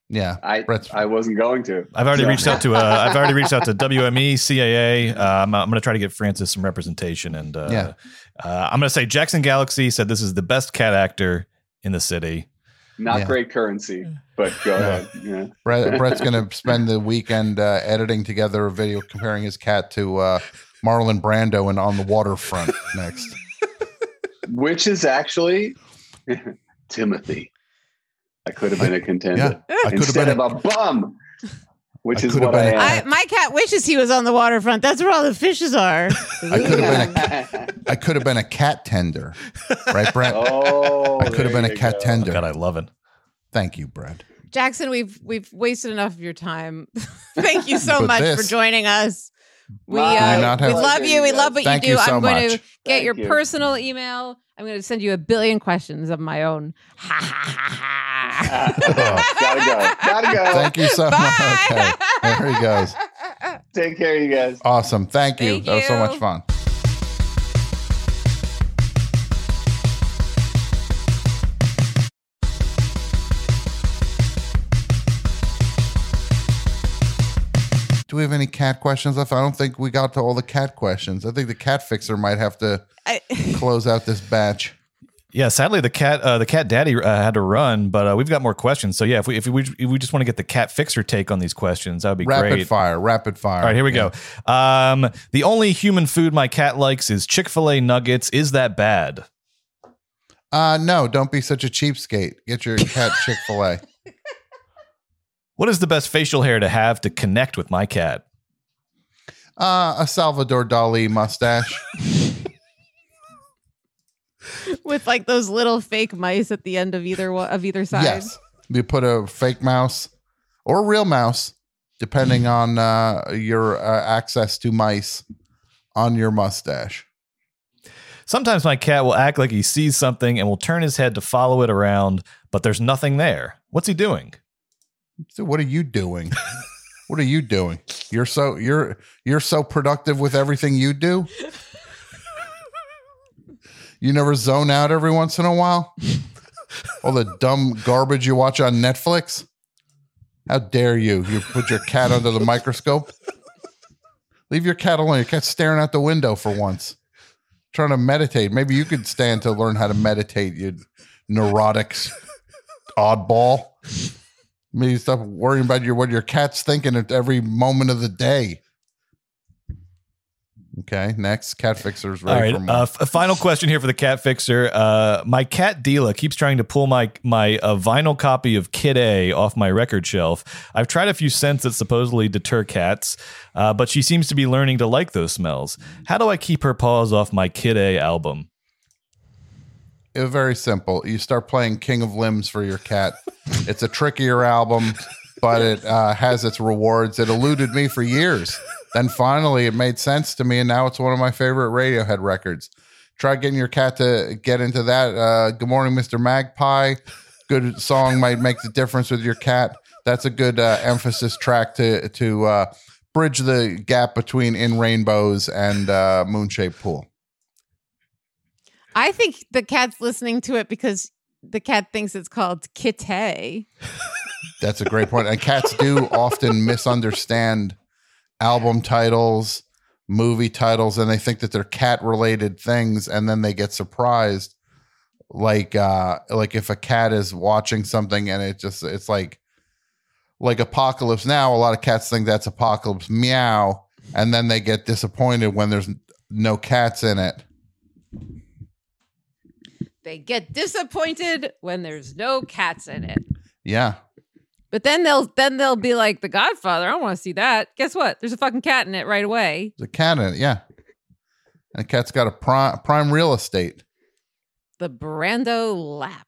yeah. I Brett's- I wasn't going to. I've already So- reached out to uh, I've already reached out to WME, CAA. Uh, I'm, I'm going to try to get Francis some representation, and uh, Yeah. uh, I'm going to say Jackson Galaxy said this is the best cat actor in the city. Not Yeah. great currency, but go ahead. Yeah. Brett, Brett's going to spend the weekend uh, editing together a video comparing his cat to uh, Marlon Brando and On the Waterfront next. Which is actually Timothy. I could have been a contender. Yeah, I Instead been. of A, a bum, which I is what I been a- am. I, my cat wishes he was on the waterfront. That's where all the fishes are. I could have been. A, I could have been a cat tender, right, Brett? oh, I could have been a cat go. tender. God, I love it. Thank you, Brett. Jackson, we've we've wasted enough of your time. Thank you so But much for joining us. We uh, Do we love you. We love what Thank you do. you so I'm going much. to get Thank your you. personal email. I'm going to send you a billion questions of my own. Ha ha ha ha. Gotta go. Gotta go. Thank you so much. Okay, there he goes. Take care, you guys. Awesome. Thank you. Thank that was so much fun. Do we have any cat questions left? I don't think we got to all the cat questions. I think the cat fixer might have to I- close out this batch. Yeah, sadly the cat uh, the cat daddy uh, had to run, but uh, we've got more questions. So yeah, if we if we if we just want to get the cat fixer take on these questions, that would be Rapid great. Rapid fire. Rapid fire. All right, here we Yeah. go. Um, the only human food my cat likes is Chick Fil A nuggets. Is that bad? Uh, no, don't be such a cheapskate. Get your cat Chick fil A. What is the best facial hair to have to connect with my cat? Uh, a Salvador Dali mustache. with like those little fake mice at the end of either one, of either side. Yes. You put a fake mouse or a real mouse, depending on uh, your uh, access to mice, on your mustache. Sometimes my cat will act like he sees something and will turn his head to follow it around, but there's nothing there. What's he doing? So what are you doing? what are you doing? You're so you're you're so productive with everything you do. You never zone out every once in a while. All the dumb garbage you watch on Netflix. How dare you? You put your cat under the microscope? Leave your cat alone. Your cat's staring out the window for once. Trying to meditate. Maybe you could stand to learn how to meditate, you neurotics oddball. Maybe stop worrying about your what your cat's thinking at every moment of the day. Okay, next cat fixer's All ready right. for more. Uh, f- final question here for the cat fixer. Uh, my cat Dila keeps trying to pull my my uh, vinyl copy of Kid A off my record shelf. I've tried a few scents that supposedly deter cats, uh, but she seems to be learning to like those smells. How do I keep her paws off my Kid A album? Very simple. You start playing King of Limbs for your cat. it's a trickier album, but it uh, has its rewards. It eluded me for years. Then finally, it made sense to me, and now it's one of my favorite Radiohead records. Try getting your cat to get into that. Uh, Good morning, Mr. Magpie. Good song might make the difference with your cat. That's a good uh, emphasis track to to uh, bridge the gap between In Rainbows and uh, Moonshaped Pool. I think the cat's listening to it because the cat thinks it's called Kitty. That's a great point. And cats do often misunderstand album titles, movie titles, and they think that they're cat related things, and then they get surprised. Like uh like if a cat is watching something and it just it's like like Apocalypse Now, a lot of cats think that's Apocalypse Meow, and then they get disappointed when there's no cats in it. They get disappointed when there's no cats in it. Yeah. But then they'll then they'll be like, The Godfather, I don't want to see that. Guess what? There's a fucking cat in it right away. There's a cat in it, yeah. And the cat's got a prime prime real estate The Brando lap.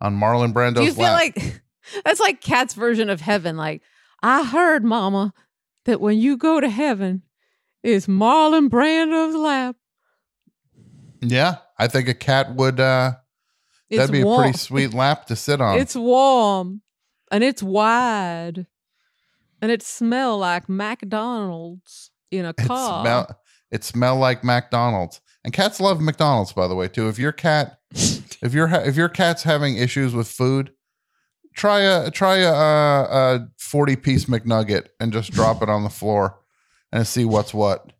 on Marlon Brando's Do you feel lap. like that's like cat's version of heaven? Like, I heard, Mama, that when you go to heaven, it's Marlon Brando's lap. Yeah, I think a cat would. uh It's That'd be warm. a pretty sweet lap to sit on. It's warm and it's wide and it smell like McDonald's in a It car. smell. It smell like McDonald's, and cats love McDonald's. By the way, too. If your cat, if your if your cat's having issues with food, try a try a, a, a forty piece McNugget and just drop it on the floor and see what's what.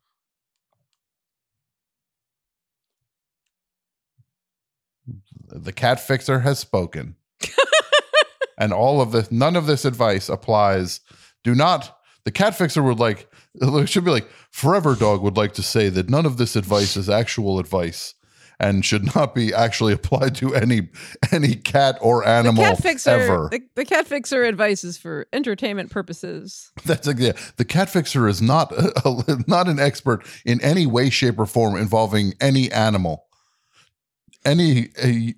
The cat fixer has spoken. and all of this, none of this advice applies. Do not, the cat fixer would like, it should be like, Forever Dog would like to say that none of this advice is actual advice and should not be actually applied to any any cat or the animal cat fixer, ever. the, the cat fixer advice is for entertainment purposes. That's like, yeah, the cat fixer is not not an expert in any way, shape, or form involving any animal. Any a,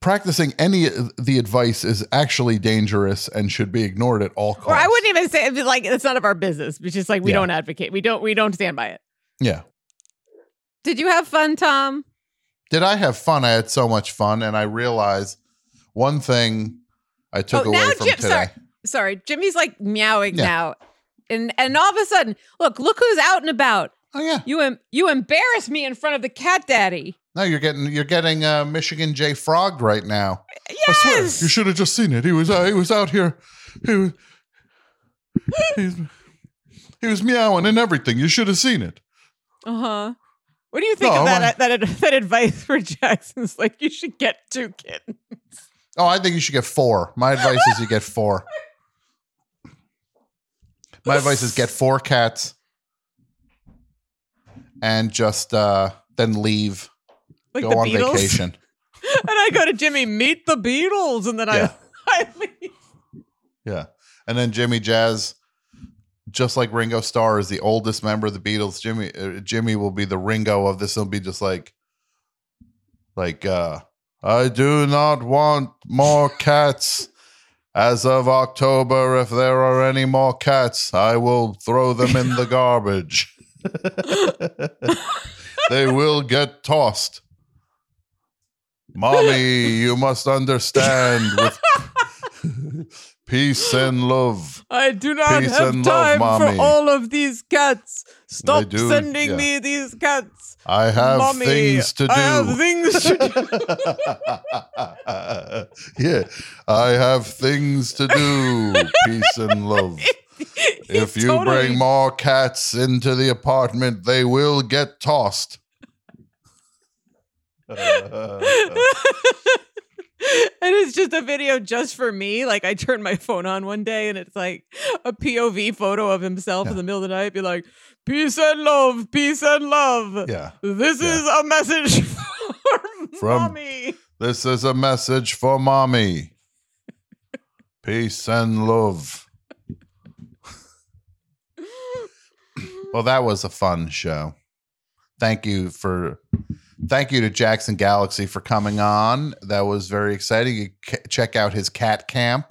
practicing any of the advice is actually dangerous and should be ignored at all costs. Or I wouldn't even say like it's none of our business. It's just like we Yeah. don't advocate. We don't we don't stand by it. Yeah. Did you have fun, Tom? Did I have fun? I had so much fun, and I realized one thing I took oh, away now from Jim, today. sorry, sorry, Jimmy's like meowing Yeah. now, and and all of a sudden, look, look who's out and about. Oh yeah, You em- you embarrass me in front of the cat daddy. No, you're getting you're getting uh, Michigan J Frogged right now. Yes, You should have just seen it. He was uh, he was out here. He was, he was meowing and everything. You should have seen it. Uh huh. What do you think No, of that, I- that that advice for Jackson's? Like you should get two kittens. Oh, I think you should get four. My advice is you get four. My advice is get four cats and just uh then leave. Like go the on Beatles? vacation. and I go to Jimmy, meet the Beatles, and then Yeah. I, I leave. Yeah. And then Jimmy Jazz, just like Ringo Starr is the oldest member of the Beatles, Jimmy uh, Jimmy will be the Ringo of this. He'll be just like like uh I do not want more cats. As of October, if there are any more cats, I will throw them in the garbage. they will get tossed. Mommy, you must understand with Peace and love. I do not Peace have love, time mommy. for all of these cats. Stop do, sending yeah. me these cats. I have Mommy, things to do. I have things to do. yeah, I have things to do. Peace and love. If you totally- bring more cats into the apartment, they will get tossed. And it's just a video just for me. Like I turned my phone on one day and it's like a POV photo of himself in the middle of the night, be like, peace and love, peace and love. yeah. This Yeah. is a message for From- mommy. This is a message for mommy. Peace and love. well, that was a fun show. Thank you for thank you to Jackson Galaxy for coming on. That was very exciting. You ca- check out his cat camp.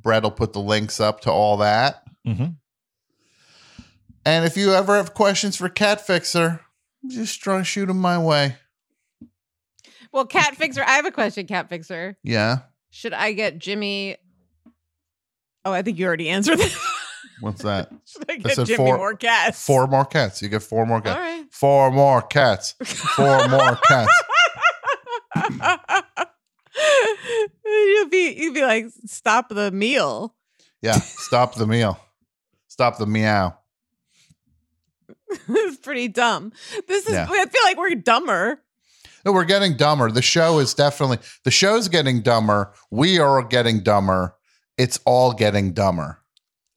Brett will put the links up to all that. Mhm. And if you ever have questions for Cat Fixer, just try to shoot them my way. Well, Cat Fixer, I have a question, Cat Fixer. Yeah. Should I get Jimmy? Oh, I think you already answered that. What's that? I I said Jimmy four- more cats? Four more cats. You get four more cats. right. Four more cats. Four more cats. you'd be you'd be like, stop the meal. Yeah. Stop the meal. Stop the meow. it's pretty dumb. This is Yeah. I feel like we're dumber. No, we're getting dumber. The show is definitely the show's getting dumber. We are getting dumber. It's all getting dumber.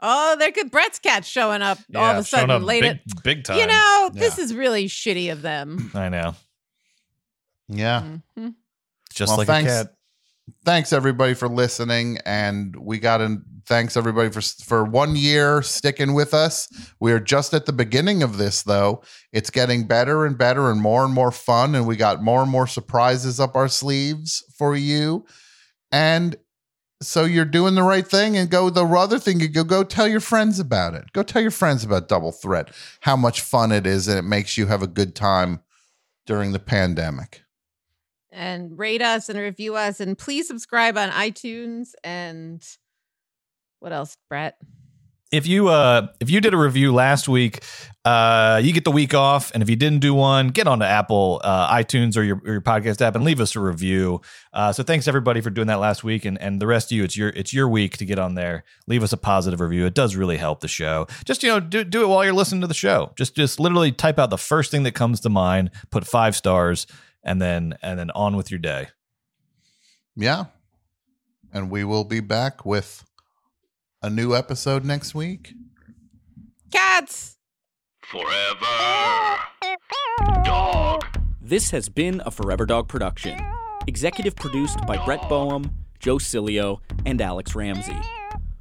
Oh, there could Brett's cat showing up all of a sudden up late big, at big time. You know, this is really shitty of them. I know. Yeah. Mhm. Just Well, like thanks. a cat. Thanks everybody for listening, and we got in. Thanks everybody for for one year sticking with us. We are just at the beginning of this, though. It's getting better and better, and more and more fun, and we got more and more surprises up our sleeves for you. And so you're doing the right thing, and go the other thing. You go go tell your friends about it. Go tell your friends about Double Threat. How much fun it is, and it makes you have a good time during the pandemic. And rate us and review us and please subscribe on iTunes and what else, Brett? If you uh if you did a review last week, uh you get the week off, and if you didn't do one, get onto Apple uh, iTunes or your, or your podcast app and leave us a review. Uh, so thanks everybody for doing that last week, and and the rest of you, it's your it's your week to get on there. Leave us a positive review. It does really help the show. Just you know do do it while you're listening to the show. Just just literally type out the first thing that comes to mind, put five stars, and then and then on with your day. Yeah. And we will be back with a new episode next week. Cats. Forever. Dog. This has been a Forever Dog production. Executive produced by Brett Boehm, Joe Cilio, and Alex Ramsey.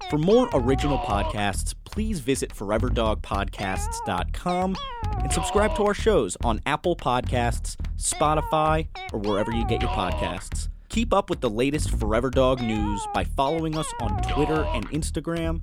For more original podcasts, please visit foreverdogpodcasts.com and subscribe to our shows on Apple Podcasts, Spotify, or wherever you get your podcasts. Keep up with the latest Forever Dog news by following us on Twitter and Instagram